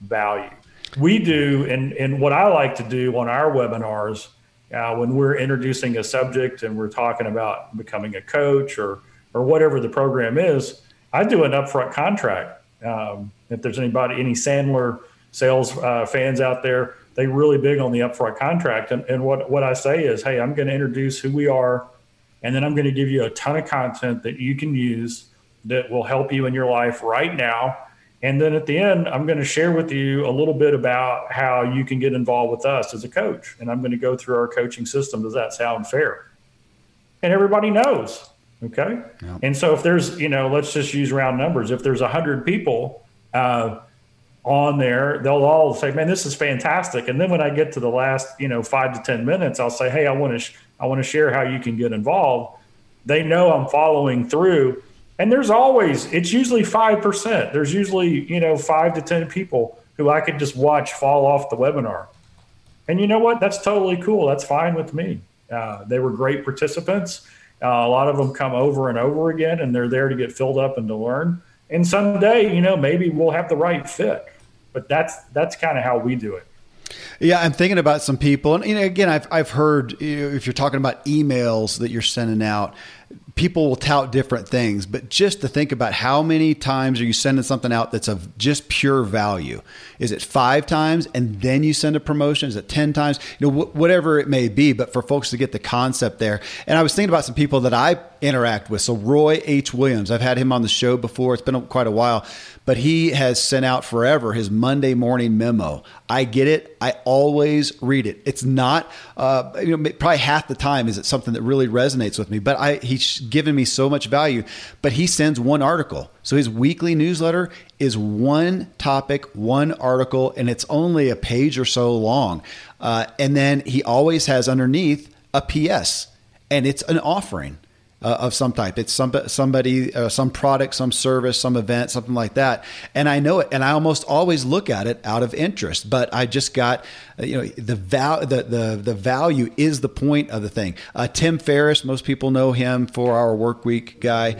value we do, and, and what I like to do on our webinars uh, when we're introducing a subject and we're talking about becoming a coach or, or whatever the program is, I do an upfront contract. Um, if there's anybody, any Sandler sales uh, fans out there, they really big on the upfront contract. And, and what, what I say is, hey, I'm going to introduce who we are, and then I'm going to give you a ton of content that you can use that will help you in your life right now. And then at the end, I'm going to share with you a little bit about how you can get involved with us as a coach. And I'm going to go through our coaching system. Does that sound fair? And everybody knows. Okay. Yeah. And so if there's, you know, let's just use round numbers. If there's 100 people uh, on there, they'll all say, man, this is fantastic. And then when I get to the last, you know, five to 10 minutes, I'll say, hey, I want to, sh- I want to share how you can get involved. They know I'm following through and there's always it's usually 5% there's usually you know 5 to 10 people who i could just watch fall off the webinar. And you know what? That's totally cool. That's fine with me. Uh, they were great participants. Uh, a lot of them come over and over again and they're there to get filled up and to learn. And someday you know maybe we'll have the right fit. But that's that's kind of how we do it yeah, I'm thinking about some people, and you know, again, I've I've heard you know, if you're talking about emails that you're sending out, people will tout different things, but just to think about how many times are you sending something out that's of just pure value? Is it five times and then you send a promotion? Is it 10 times? You know, wh- whatever it may be, but for folks to get the concept there. And I was thinking about some people that I interact with. So Roy H. Williams, I've had him on the show before. It's been quite a while, but he has sent out forever his Monday morning memo. I get it. I always read it. It's not, uh, you know, probably half the time is it something that really resonates with me, but I, he's given me so much value, but he sends one article. So his weekly newsletter is one topic, one article, and it's only a page or so long. Uh, and then he always has underneath a PS, and it's an offering uh, of some type. It's some, somebody, uh, some product, some service, some event, something like that. And I know it, and I almost always look at it out of interest. But I just got, uh, you know, the val, the, the the value is the point of the thing. Uh, Tim Ferriss, most people know him for our Work Week guy.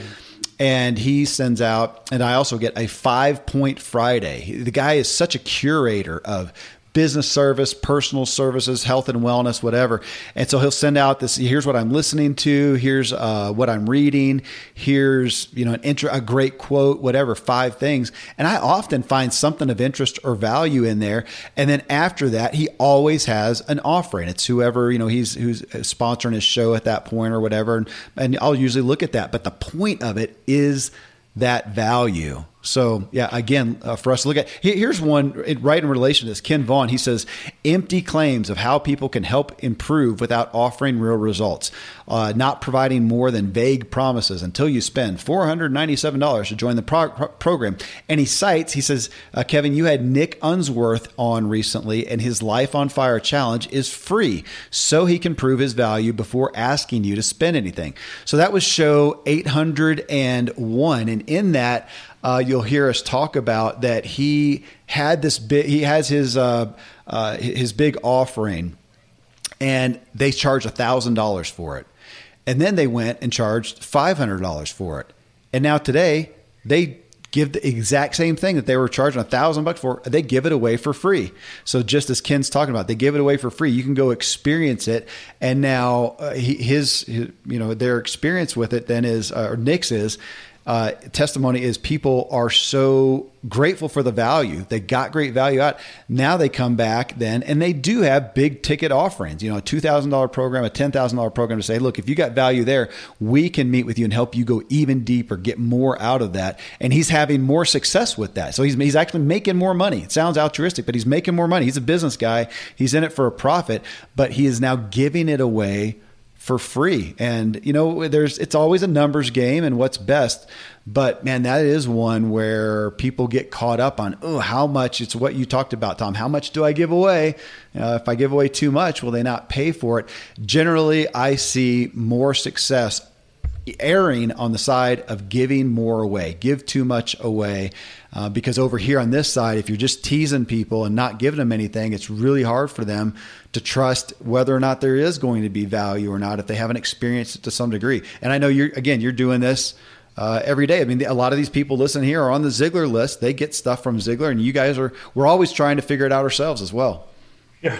And he sends out, and I also get a five point Friday. The guy is such a curator of business service, personal services, health and wellness, whatever. And so he'll send out this. Here's what I'm listening to. Here's uh, what I'm reading. Here's you know an intro, a great quote, whatever. Five things, and I often find something of interest or value in there. And then after that, he always has an offering. It's whoever you know he's who's sponsoring his show at that point or whatever. And, and I'll usually look at that. But the point of it is that value. So yeah, again, uh, for us to look at here's one right in relation to this. Ken Vaughn he says empty claims of how people can help improve without offering real results, uh, not providing more than vague promises until you spend four hundred ninety seven dollars to join the pro- pro- program. And he cites he says, uh, Kevin, you had Nick Unsworth on recently, and his Life on Fire challenge is free, so he can prove his value before asking you to spend anything. So that was show eight hundred and one, and in that uh, you'll hear us talk about that he had this big, he has his, uh, uh, his big offering and they charged a thousand dollars for it. And then they went and charged $500 for it. And now today they give the exact same thing that they were charging a thousand bucks for. They give it away for free. So just as Ken's talking about, they give it away for free. You can go experience it. And now uh, his, his, you know, their experience with it then is, uh, or Nick's is, uh, testimony is people are so grateful for the value. They got great value out. Now they come back then and they do have big ticket offerings, you know, a $2,000 program, a $10,000 program to say, look, if you got value there, we can meet with you and help you go even deeper, get more out of that. And he's having more success with that. So he's, he's actually making more money. It sounds altruistic, but he's making more money. He's a business guy. He's in it for a profit, but he is now giving it away for free. And you know, there's it's always a numbers game and what's best. But man, that is one where people get caught up on, oh, how much? It's what you talked about, Tom. How much do I give away? Uh, if I give away too much, will they not pay for it? Generally, I see more success erring on the side of giving more away, give too much away. Uh, because over here on this side, if you're just teasing people and not giving them anything, it's really hard for them to trust whether or not there is going to be value or not if they haven't experienced it to some degree. And I know you're again, you're doing this uh, every day. I mean, a lot of these people listen here are on the Ziglar list. They get stuff from Ziglar, and you guys are. We're always trying to figure it out ourselves as well. Yeah.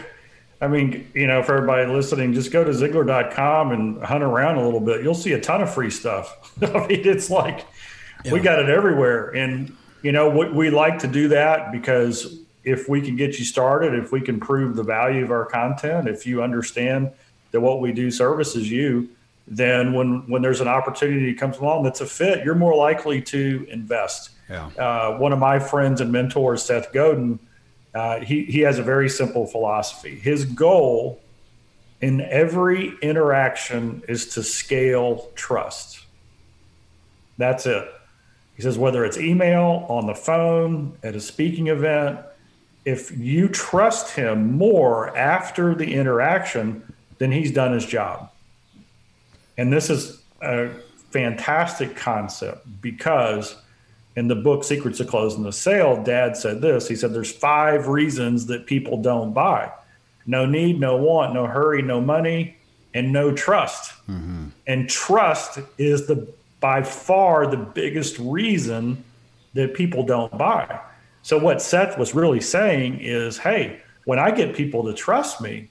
I mean, you know, for everybody listening, just go to Ziglar.com and hunt around a little bit. You'll see a ton of free stuff. (laughs) I mean, it's like yeah. we got it everywhere. And, you know, we, we like to do that because if we can get you started, if we can prove the value of our content, if you understand that what we do services you, then when when there's an opportunity that comes along that's a fit, you're more likely to invest. Yeah. Uh, one of my friends and mentors, Seth Godin, uh, he he has a very simple philosophy. His goal in every interaction is to scale trust. That's it. He says whether it's email, on the phone, at a speaking event, if you trust him more after the interaction, then he's done his job. And this is a fantastic concept because in the book Secrets of Closing the Sale, Dad said this. He said there's five reasons that people don't buy. No need, no want, no hurry, no money, and no trust. Mm-hmm. And trust is the by far the biggest reason that people don't buy. So what Seth was really saying is, hey, when I get people to trust me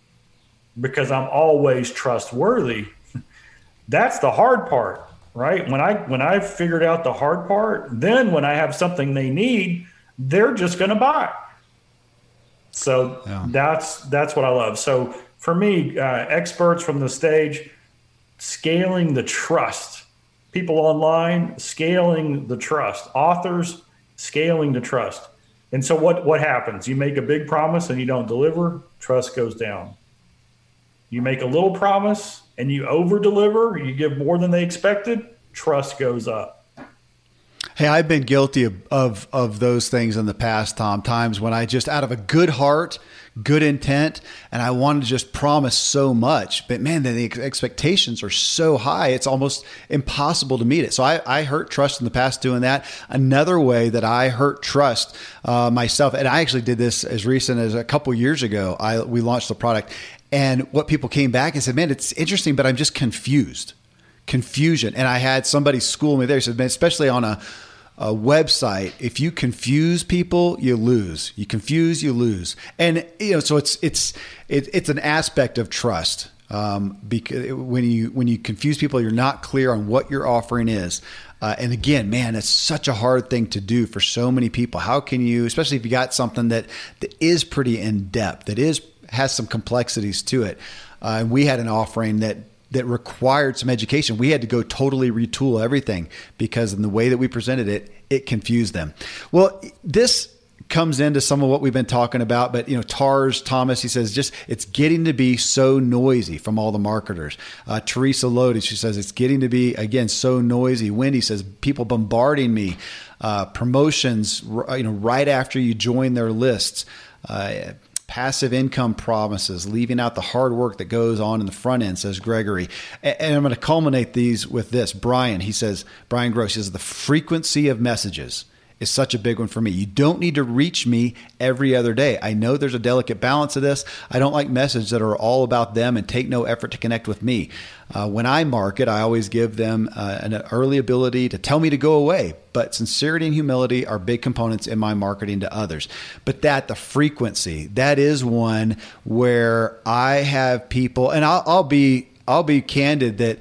because I'm always trustworthy, (laughs) that's the hard part, right? When I when I've figured out the hard part, then when I have something they need, they're just going to buy. So yeah. that's that's what I love. So for me, uh, experts from the stage, scaling the trust, people online, scaling the trust, authors, scaling the trust. And so what what happens? You make a big promise and you don't deliver, trust goes down. You make a little promise and you over deliver, you give more than they expected, trust goes up. Hey, I've been guilty of, of, of those things in the past, Tom. Times when I just out of a good heart, good intent, and I wanted to just promise so much, but man, the expectations are so high, it's almost impossible to meet it. So I, I hurt trust in the past doing that. Another way that I hurt trust uh, myself, and I actually did this as recent as a couple years ago. I we launched the product, and what people came back and said, man, it's interesting, but I'm just confused. Confusion. And I had somebody school me there. He said, man, especially on a, a website, if you confuse people, you lose. You confuse, you lose. And you know, so it's it's it, it's an aspect of trust. Um, because when you when you confuse people, you're not clear on what your offering is. Uh, and again, man, it's such a hard thing to do for so many people. How can you, especially if you got something that that is pretty in depth, that is has some complexities to it. Uh, and we had an offering that that required some education. We had to go totally retool everything because in the way that we presented it, it confused them. Well, this comes into some of what we've been talking about, but you know, Tars Thomas, he says, just it's getting to be so noisy from all the marketers. Uh, Teresa Lodi, she says it's getting to be again so noisy. Wendy says people bombarding me, uh, promotions, you know, right after you join their lists. Uh, passive income promises, leaving out the hard work that goes on in the front end, says Gregory. And I'm going to culminate these with this. Brian, he says, Brian Gross says, the frequency of messages is such a big one for me. You don't need to reach me every other day. I know there's a delicate balance of this. I don't like messages that are all about them and take no effort to connect with me. Uh, when I market, I always give them uh, an early ability to tell me to go away. But sincerity and humility are big components in my marketing to others. But that, the frequency, that is one where I have people, and I'll, I'll be I'll be candid that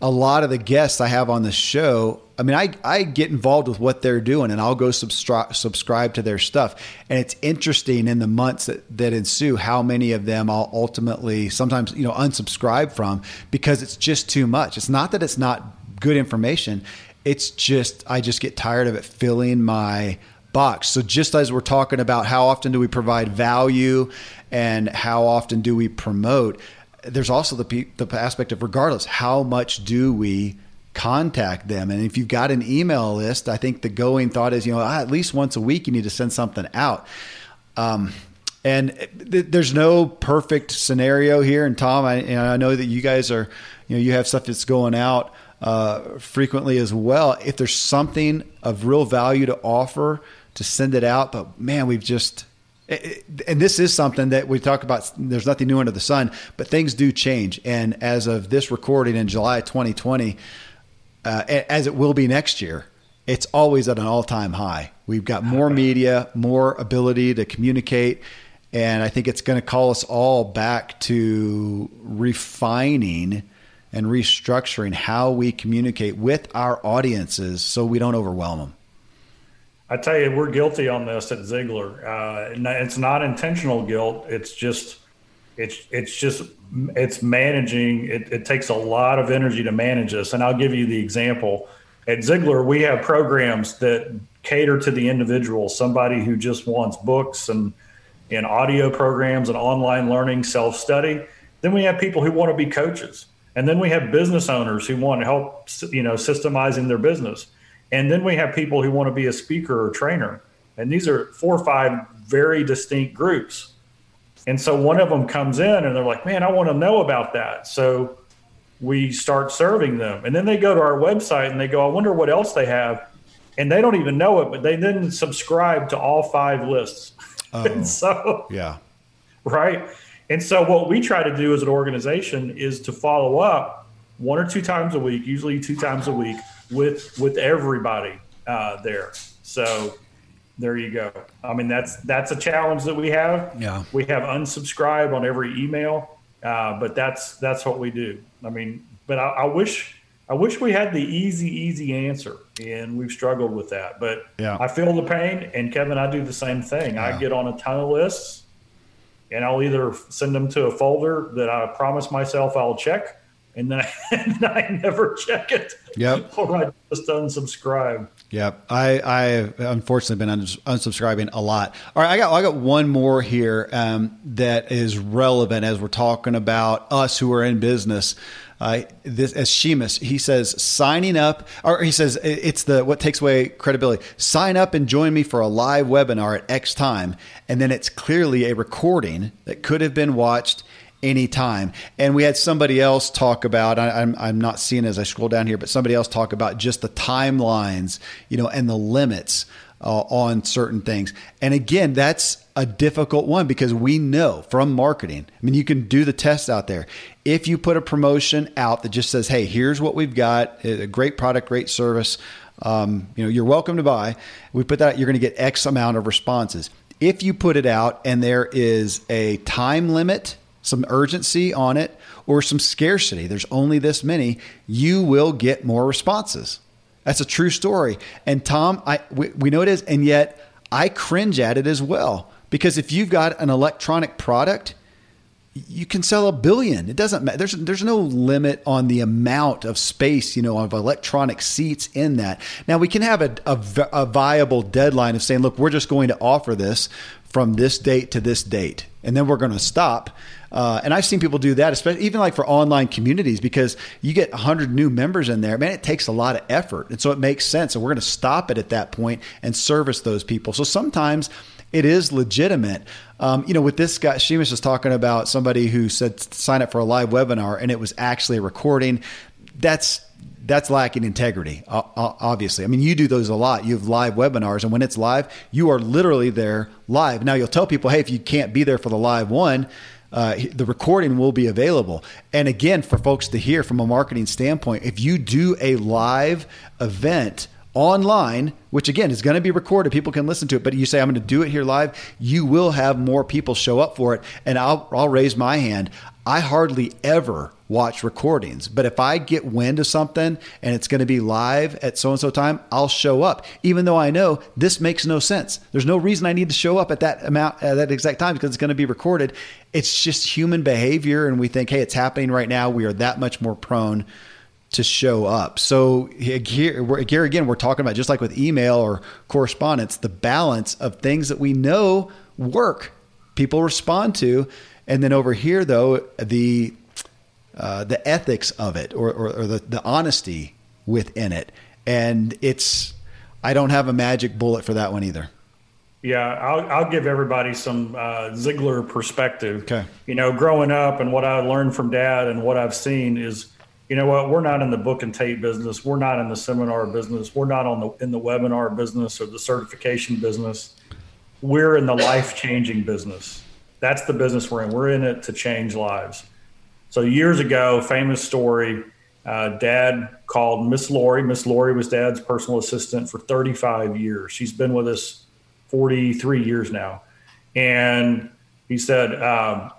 a lot of the guests I have on the show I mean, I, I get involved with what they're doing and I'll go subscribe, subscribe to their stuff. And it's interesting in the months that, that ensue how many of them I'll ultimately sometimes, you know, unsubscribe from because it's just too much. It's not that it's not good information. It's just, I just get tired of it filling my box. So just as we're talking about how often do we provide value and how often do we promote, there's also the, the aspect of regardless, how much do we contact them. And if you've got an email list, I think the going thought is, you know, at least once a week you need to send something out. Um, and th- there's no perfect scenario here. And Tom, I, know, I know that you guys are, you know, you have stuff that's going out uh, frequently as well. If there's something of real value to offer, to send it out. But man, we've just and this is something that we talk about there's nothing new under the sun but things do change and as of this recording in july 2020 uh, as it will be next year, it's always at an all time high. We've got more media, more ability to communicate. And I think it's going to call us all back to refining and restructuring how we communicate with our audiences so we don't overwhelm them. I tell you, we're guilty on this at Ziglar. Uh, it's not intentional guilt. It's just, it's it's just it's managing. It, it takes a lot of energy to manage this. And I'll give you the example. At Ziglar we have programs that cater to the individual, somebody who just wants books and and audio programs and online learning, self study. Then we have people who want to be coaches, and then we have business owners who want to help, you know, systemizing their business. And then we have people who want to be a speaker or trainer. And these are four or five very distinct groups. And so one of them comes in and they're like, man, I want to know about that. So we start serving them. And then they go to our website and they go, I wonder what else they have. And they don't even know it, but they then subscribe to all five lists. (laughs) Oh, and so, yeah. Right. And so what we try to do as an organization is to follow up one or two times a week, usually two times a week with with everybody uh, there. So there you go. I mean, that's that's a challenge that we have. Yeah, we have unsubscribe on every email, uh, but that's that's what we do. I mean, but I, I, wish I wish we had the easy easy answer, and we've struggled with that. But yeah. I feel the pain, and Kevin, I do the same thing. Yeah. I get on a ton of lists, and I'll either send them to a folder that I promise myself I'll check and then I, (laughs) and I never check it. Yep. Or I just unsubscribe. Yep. I I have unfortunately been unsubscribing a lot. All right, I got I got one more here um, that is relevant as we're talking about us who are in business. Uh, this as Sheamus, he says signing up, or he says it's the what takes away credibility. Sign up and join me for a live webinar at X time, and then it's clearly a recording that could have been watched anytime. And we had somebody else talk about, I, am I'm, I'm not seeing as I scroll down here, but somebody else talk about just the timelines, you know, and the limits uh, on certain things. And again, that's a difficult one because we know from marketing, I mean, you can do the tests out there. If you put a promotion out that just says, hey, here's what we've got, a great product, great service, um, you know, you're welcome to buy. We put that, you're going to get X amount of responses. If you put it out and there is a time limit some urgency on it, or some scarcity, there's only this many, you will get more responses. That's a true story. And Tom, I we, we know it is, and yet I cringe at it as well because if you've got an electronic product, you can sell a billion. It doesn't matter. There's there's no limit on the amount of space, you know, of electronic seats in that. Now we can have a, a, a viable deadline of saying, look, we're just going to offer this from this date to this date, and then we're going to stop. Uh, and I've seen people do that, especially even like for online communities, because you get 100 new members in there. Man, it takes a lot of effort. And so it makes sense. And we're going to stop it at that point and service those people. So sometimes it is legitimate. Um, you know, with this guy, Sheamus was talking about somebody who said sign up for a live webinar and it was actually a recording. That's that's lacking integrity, obviously. I mean, you do those a lot. You have live webinars, and when it's live, you are literally there live. Now, you'll tell people, hey, if you can't be there for the live one, uh, the recording will be available. And again, for folks to hear from a marketing standpoint, if you do a live event online, which again is going to be recorded, people can listen to it, but you say, I'm going to do it here live, you will have more people show up for it. And I'll, I'll raise my hand. I hardly ever watch recordings. But if I get wind of something and it's going to be live at so and so time, I'll show up, even though I know this makes no sense. There's no reason I need to show up at that amount at that exact time because it's going to be recorded. It's just human behavior, and we think, hey, it's happening right now. We are that much more prone to show up. So here, here again, we're talking about just like with email or correspondence, the balance of things that we know work, people respond to, and then over here though the uh, the ethics of it or, or, or the, the honesty within it. And it's, I don't have a magic bullet for that one either. Yeah, I'll, I'll give everybody some uh, Ziglar perspective. Okay. You know, growing up and what I learned from dad and what I've seen is, you know what, we're not in the book and tape business. We're not in the seminar business. We're not on the in the webinar business or the certification business. We're in the life changing business. That's the business we're in. We're in it to change lives. So years ago, famous story. Uh, Dad called Miss Lori. Miss Lori was dad's personal assistant for 35 years. She's been with us 43 years now. And he said, um,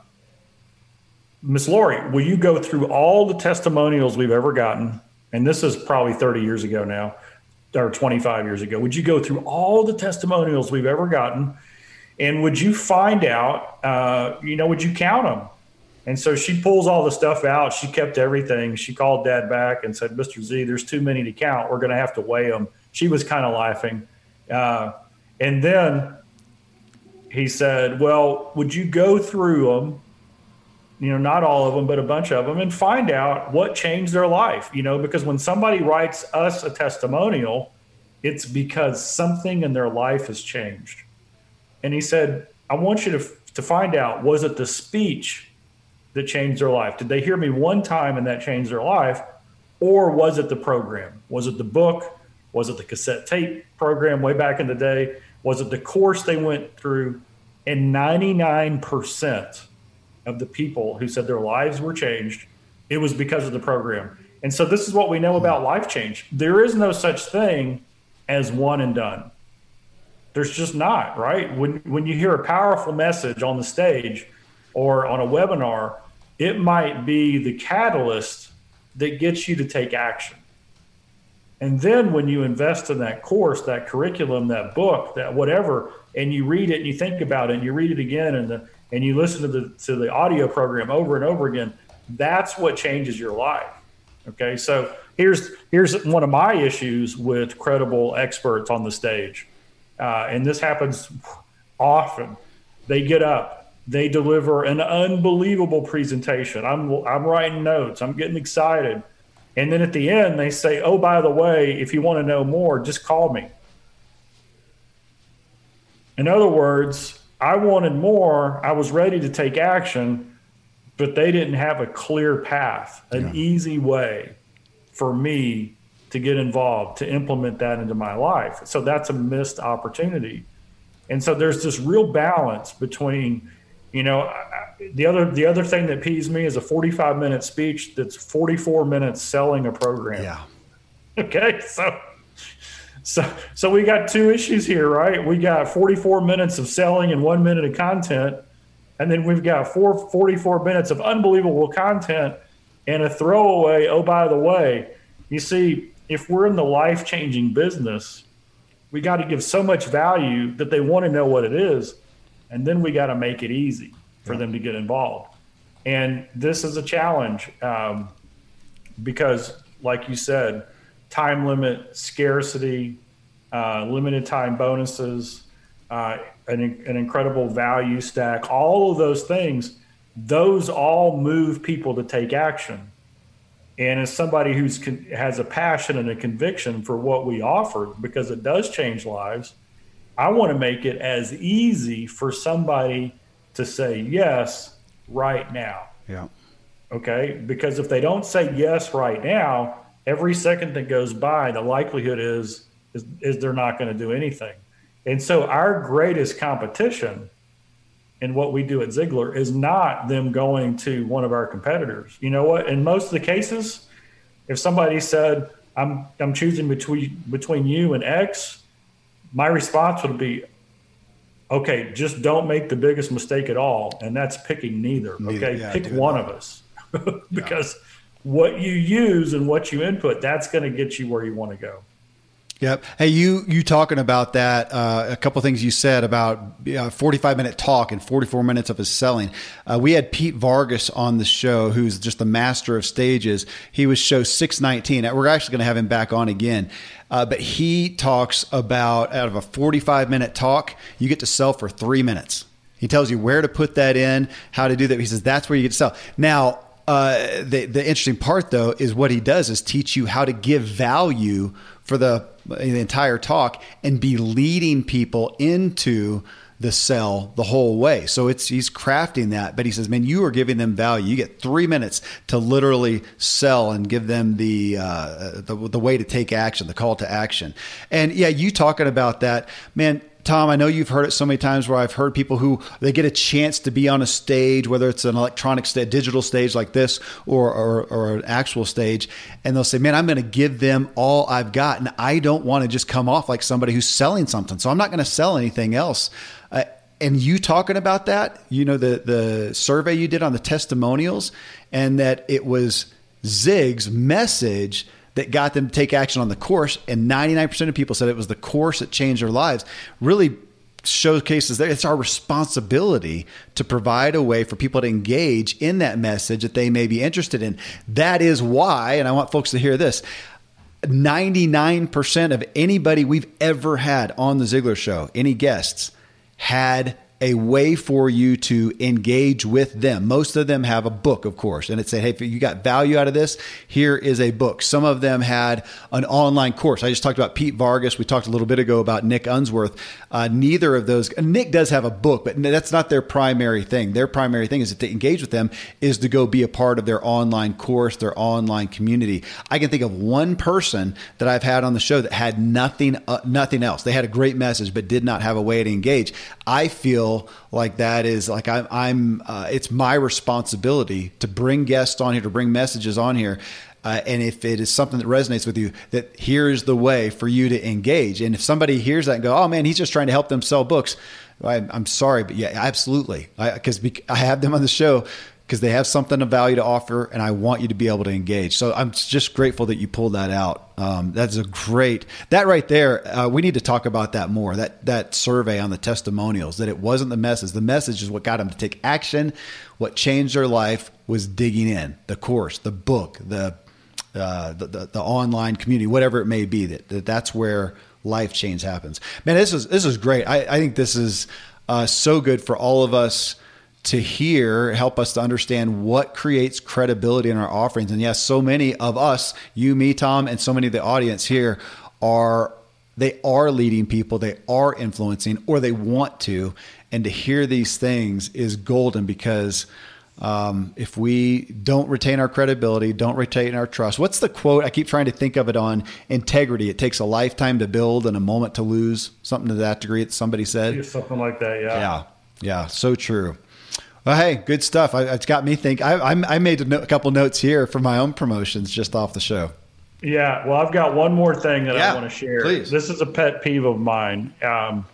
Miss Lori, will you go through all the testimonials we've ever gotten? And this is probably 30 years ago now, or 25 years ago. Would you go through all the testimonials we've ever gotten? And would you find out, uh, you know, would you count them? And so she pulls all the stuff out. She kept everything. She called dad back and said, Mr. Z, there's too many to count. We're going to have to weigh them. She was kind of laughing. Uh, and then he said, Well, would you go through them? You know, not all of them, but a bunch of them, and find out what changed their life. You know, because when somebody writes us a testimonial, it's because something in their life has changed. And he said, I want you to, to find out was it the speech that changed their life? Did they hear me one time and that changed their life? Or was it the program? Was it the book? Was it the cassette tape program way back in the day? Was it the course they went through? And 99% of the people who said their lives were changed, it was because of the program. And so this is what we know about life change. There is no such thing as one and done. There's just not, right? When when you hear a powerful message on the stage, or on a webinar, it might be the catalyst that gets you to take action. And then when you invest in that course, that curriculum, that book, that whatever, and you read it and you think about it and you read it again and the, and you listen to the to the audio program over and over again, that's what changes your life. Okay, so here's here's one of my issues with credible experts on the stage, uh, and this happens often. They get up, they deliver an unbelievable presentation. I'm I'm writing notes. I'm getting excited. And then at the end they say, "Oh, by the way, if you want to know more, just call me." In other words, I wanted more. I was ready to take action, but they didn't have a clear path, an yeah. easy way for me to get involved, to implement that into my life. So that's a missed opportunity. And so there's this real balance between you know, the other the other thing that pees me is a 45 minute speech that's 44 minutes selling a program. Yeah. (laughs) Okay, so so so we got two issues here, right? We got 44 minutes of selling and 1 minute of content, and then we've got four, 44 minutes of unbelievable content and a throwaway, oh by the way. You see, if we're in the life-changing business, we got to give so much value that they want to know what it is and then we got to make it easy for yeah. them to get involved. And this is a challenge um, because, like you said, time limit, scarcity, uh, limited time bonuses, uh, an, an incredible value stack, all of those things, those all move people to take action. And as somebody who's con- has a passion and a conviction for what we offer, because it does change lives, I want to make it as easy for somebody to say yes right now. Yeah. Okay. Because if they don't say yes right now, every second that goes by, the likelihood is is, is they're not going to do anything. And so our greatest competition in what we do at Ziglar is not them going to one of our competitors. You know what? In most of the cases, if somebody said, I'm I'm choosing between between you and X, my response would be, okay, just don't make the biggest mistake at all, and that's picking neither. neither okay, yeah, pick one of us (laughs) because yeah. what you use and what you input, that's going to get you where you want to go. Yep. Hey, you you talking about that? Uh, a couple things you said about uh, forty five minute talk and forty four minutes of his selling. Uh, we had Pete Vargas on the show, who's just the master of stages. He was show six nineteen. We're actually going to have him back on again. Uh, but he talks about out of a 45 minute talk, you get to sell for three minutes. He tells you where to put that in, how to do that. He says that's where you get to sell. Now, uh, the the interesting part though is what he does is teach you how to give value for the the entire talk and be leading people into the sell the whole way. So it's he's crafting that, but he says, "Man, you are giving them value. You get three minutes to literally sell and give them the uh, the, the way to take action, the call to action." And yeah, you talking about that, man. Tom, I know you've heard it so many times where I've heard people who they get a chance to be on a stage, whether it's an electronic stage, digital stage like this, or, or, or an actual stage, and they'll say, "Man, I'm going to give them all I've got, and I don't want to just come off like somebody who's selling something, so I'm not going to sell anything else." Uh, and you talking about that, you know, the the survey you did on the testimonials, and that it was Zig's message that got them to take action on the course, and 99% of people said it was the course that changed their lives, really showcases that it's our responsibility to provide a way for people to engage in that message that they may be interested in. That is why, and I want folks to hear this 99% of anybody we've ever had on the Ziglar show, any guests, had a way for you to engage with them. Most of them have a book, of course, and it said, "Hey, if you got value out of this, here is a book." Some of them had an online course. I just talked about Pete Vargas. We talked a little bit ago about Nick Unsworth. Uh, neither of those. Nick does have a book, but that's not their primary thing. Their primary thing is to engage with them is to go be a part of their online course, their online community. I can think of one person that I've had on the show that had nothing, uh, nothing else. They had a great message, but did not have a way to engage. I feel like that is like I'm, I'm uh, it's my responsibility to bring guests on here, to bring messages on here. Uh, and if it is something that resonates with you, that here's the way for you to engage. And if somebody hears that and go, "Oh man, he's just trying to help them sell books," I, am sorry, but yeah, absolutely, because I, I have them on the show because they have something of value to offer, and I want you to be able to engage. So I'm just grateful that you pulled that out. Um, that's a great that right there. Uh, we need to talk about that more. That that survey on the testimonials that it wasn't the message. The message is what got them to take action. What changed their life was digging in the course, the book, the uh, the, the, the online community, whatever it may be. That, that that's where life change happens. Man, this is this is great. I, I think this is uh, so good for all of us to hear help us to understand what creates credibility in our offerings. And yes, so many of us, you, me, Tom, and so many of the audience here are they are leading people, they are influencing, or they want to. And to hear these things is golden because um, if we don't retain our credibility, don't retain our trust. What's the quote? I keep trying to think of it on integrity. It takes a lifetime to build and a moment to lose. Something to that degree that somebody said. Something like that, yeah. Yeah. Yeah. So true. Well, hey, good stuff. I, it's got me think. I, I, I made a, no, a, couple notes here for my own promotions just off the show. Yeah, well, I've got one more thing that yeah, I want to share. Please. This is a pet peeve of mine. Um,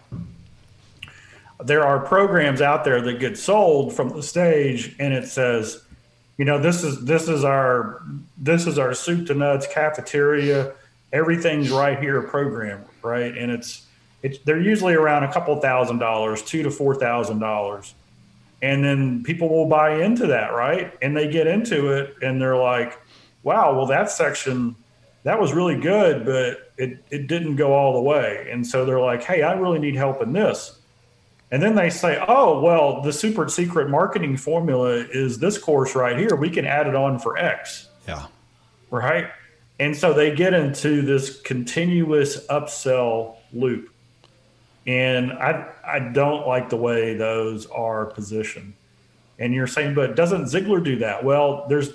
there are programs out there that get sold from the stage, and it says, you know, this is this is our this is our soup to nuts cafeteria. Everything's right here program, right? And it's it's they're usually around a couple thousand dollars, two to four thousand dollars and then people will buy into that right? And they get into it and they're like wow well that section that was really good but it, it didn't go all the way. And so they're like hey i really need help in this. And then they say oh well the super secret marketing formula is this course right here. We can add it on for x. Yeah. Right? And so they get into this continuous upsell loop and I I don't like the way those are positioned. And you're saying, but doesn't Ziglar do that? Well, there's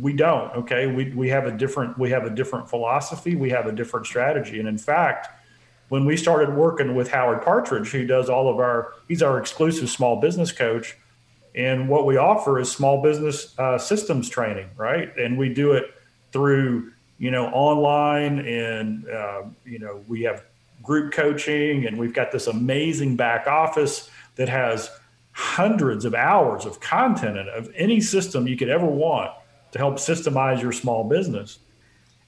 we don't. Okay, we we have a different we have a different philosophy. We have a different strategy. And in fact, when we started working with Howard Partridge, who does all of our he's our exclusive small business coach, and what we offer is small business uh, systems training, right? And we do it through you know online and uh, you know we have group coaching, and we've got this amazing back office that has hundreds of hours of content in of any system you could ever want to help systemize your small business.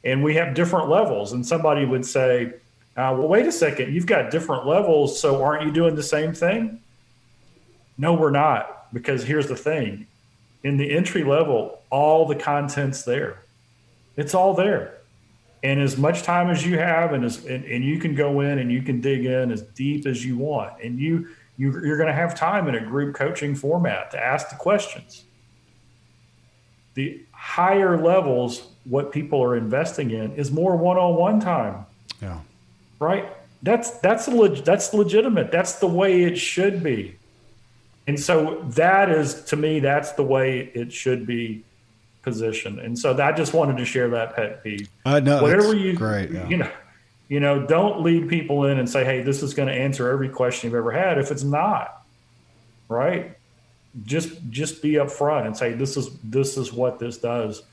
And we have different levels. And somebody would say, uh, well, wait a second, you've got different levels, so aren't you doing the same thing? No, we're not, because here's the thing in the entry level, all the content's there. It's all there and as much time as you have and as and, and, you can go in and you can dig in as deep as you want. And you, you you're going to have time in a group coaching format to ask the questions. The higher levels what people are investing in is more one-on-one time. Yeah. Right? That's that's leg, that's legitimate. That's the way it should be. And so that is to me that's the way it should be position. And so I just wanted to share that pet peeve. Uh, no, whatever you, great, yeah. you know, You know, don't lead people in and say, hey, this is going to answer every question you've ever had if it's not. Right? Just just be upfront and say this is this is what this does.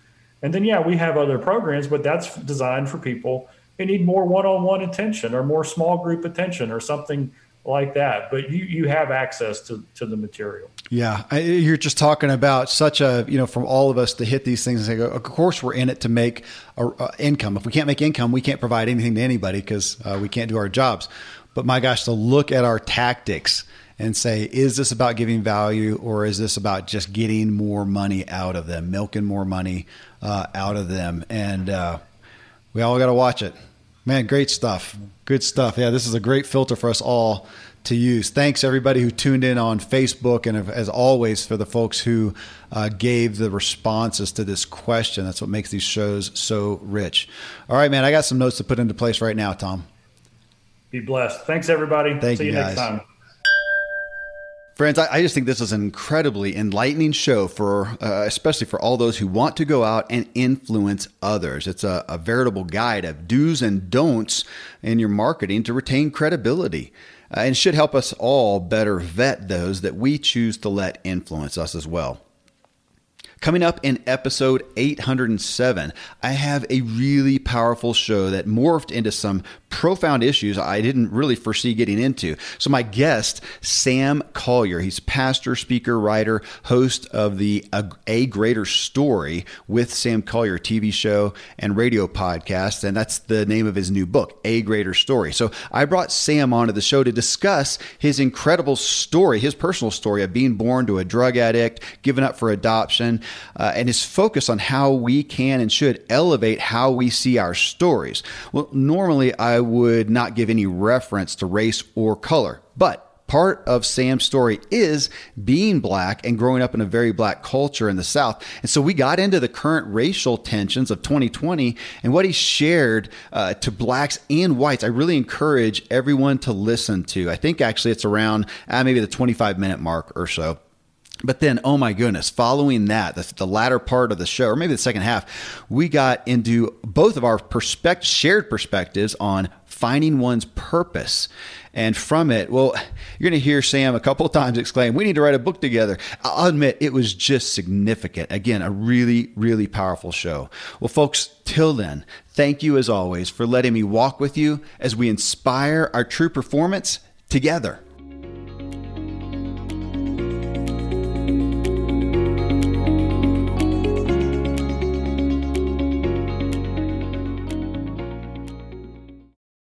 And then yeah, we have other programs, but that's designed for people who need more one-on-one attention or more small group attention or something like that. But you you have access to to the material. Yeah, I, you're just talking about such a you know from all of us to hit these things and say, of course we're in it to make a, a income. If we can't make income, we can't provide anything to anybody because uh, we can't do our jobs. But my gosh, to look at our tactics and say, is this about giving value or is this about just getting more money out of them, milking more money uh, out of them? And uh, we all got to watch it. Man, great stuff. Good stuff. Yeah, this is a great filter for us all to use. Thanks everybody who tuned in on Facebook, and as always for the folks who uh, gave the responses to this question. That's what makes these shows so rich. All right, man, I got some notes to put into place right now, Tom. Be blessed. Thanks everybody. Thank See you, you next time. Friends, I, I, just think this is an incredibly enlightening show for, uh, especially for all those who want to go out and influence others. It's a, a veritable guide of do's and don'ts in your marketing to retain credibility uh, and should help us all better vet those that we choose to let influence us as well. Coming up in episode 807, I have a really powerful show that morphed into some profound issues I didn't really foresee getting into. So, my guest, Sam Collier, he's pastor, speaker, writer, host of the A, Greater Story with Sam Collier TV show and radio podcast. And that's the name of his new book, A Greater Story. So, I brought Sam onto the show to discuss his incredible story, his personal story of being born to a drug addict, given up for adoption, uh, and his focus on how we can and should elevate how we see our stories. Well, normally I would not give any reference to race or color, but part of Sam's story is being black and growing up in a very black culture in the South. And so we got into the current racial tensions of 2020 and what he shared uh, to blacks and whites. I really encourage everyone to listen to. I think actually it's around uh, maybe the 25 minute mark or so. But then, oh my goodness, following that, the, the, latter part of the show, or maybe the second half, we got into both of our perspect- shared perspectives on finding one's purpose. And from it, well, you're going to hear Sam a couple of times exclaim, We need to write a book together. I'll admit it was just significant. Again, a really, really powerful show. Well, folks, till then, thank you as always for letting me walk with you as we inspire our true performance together.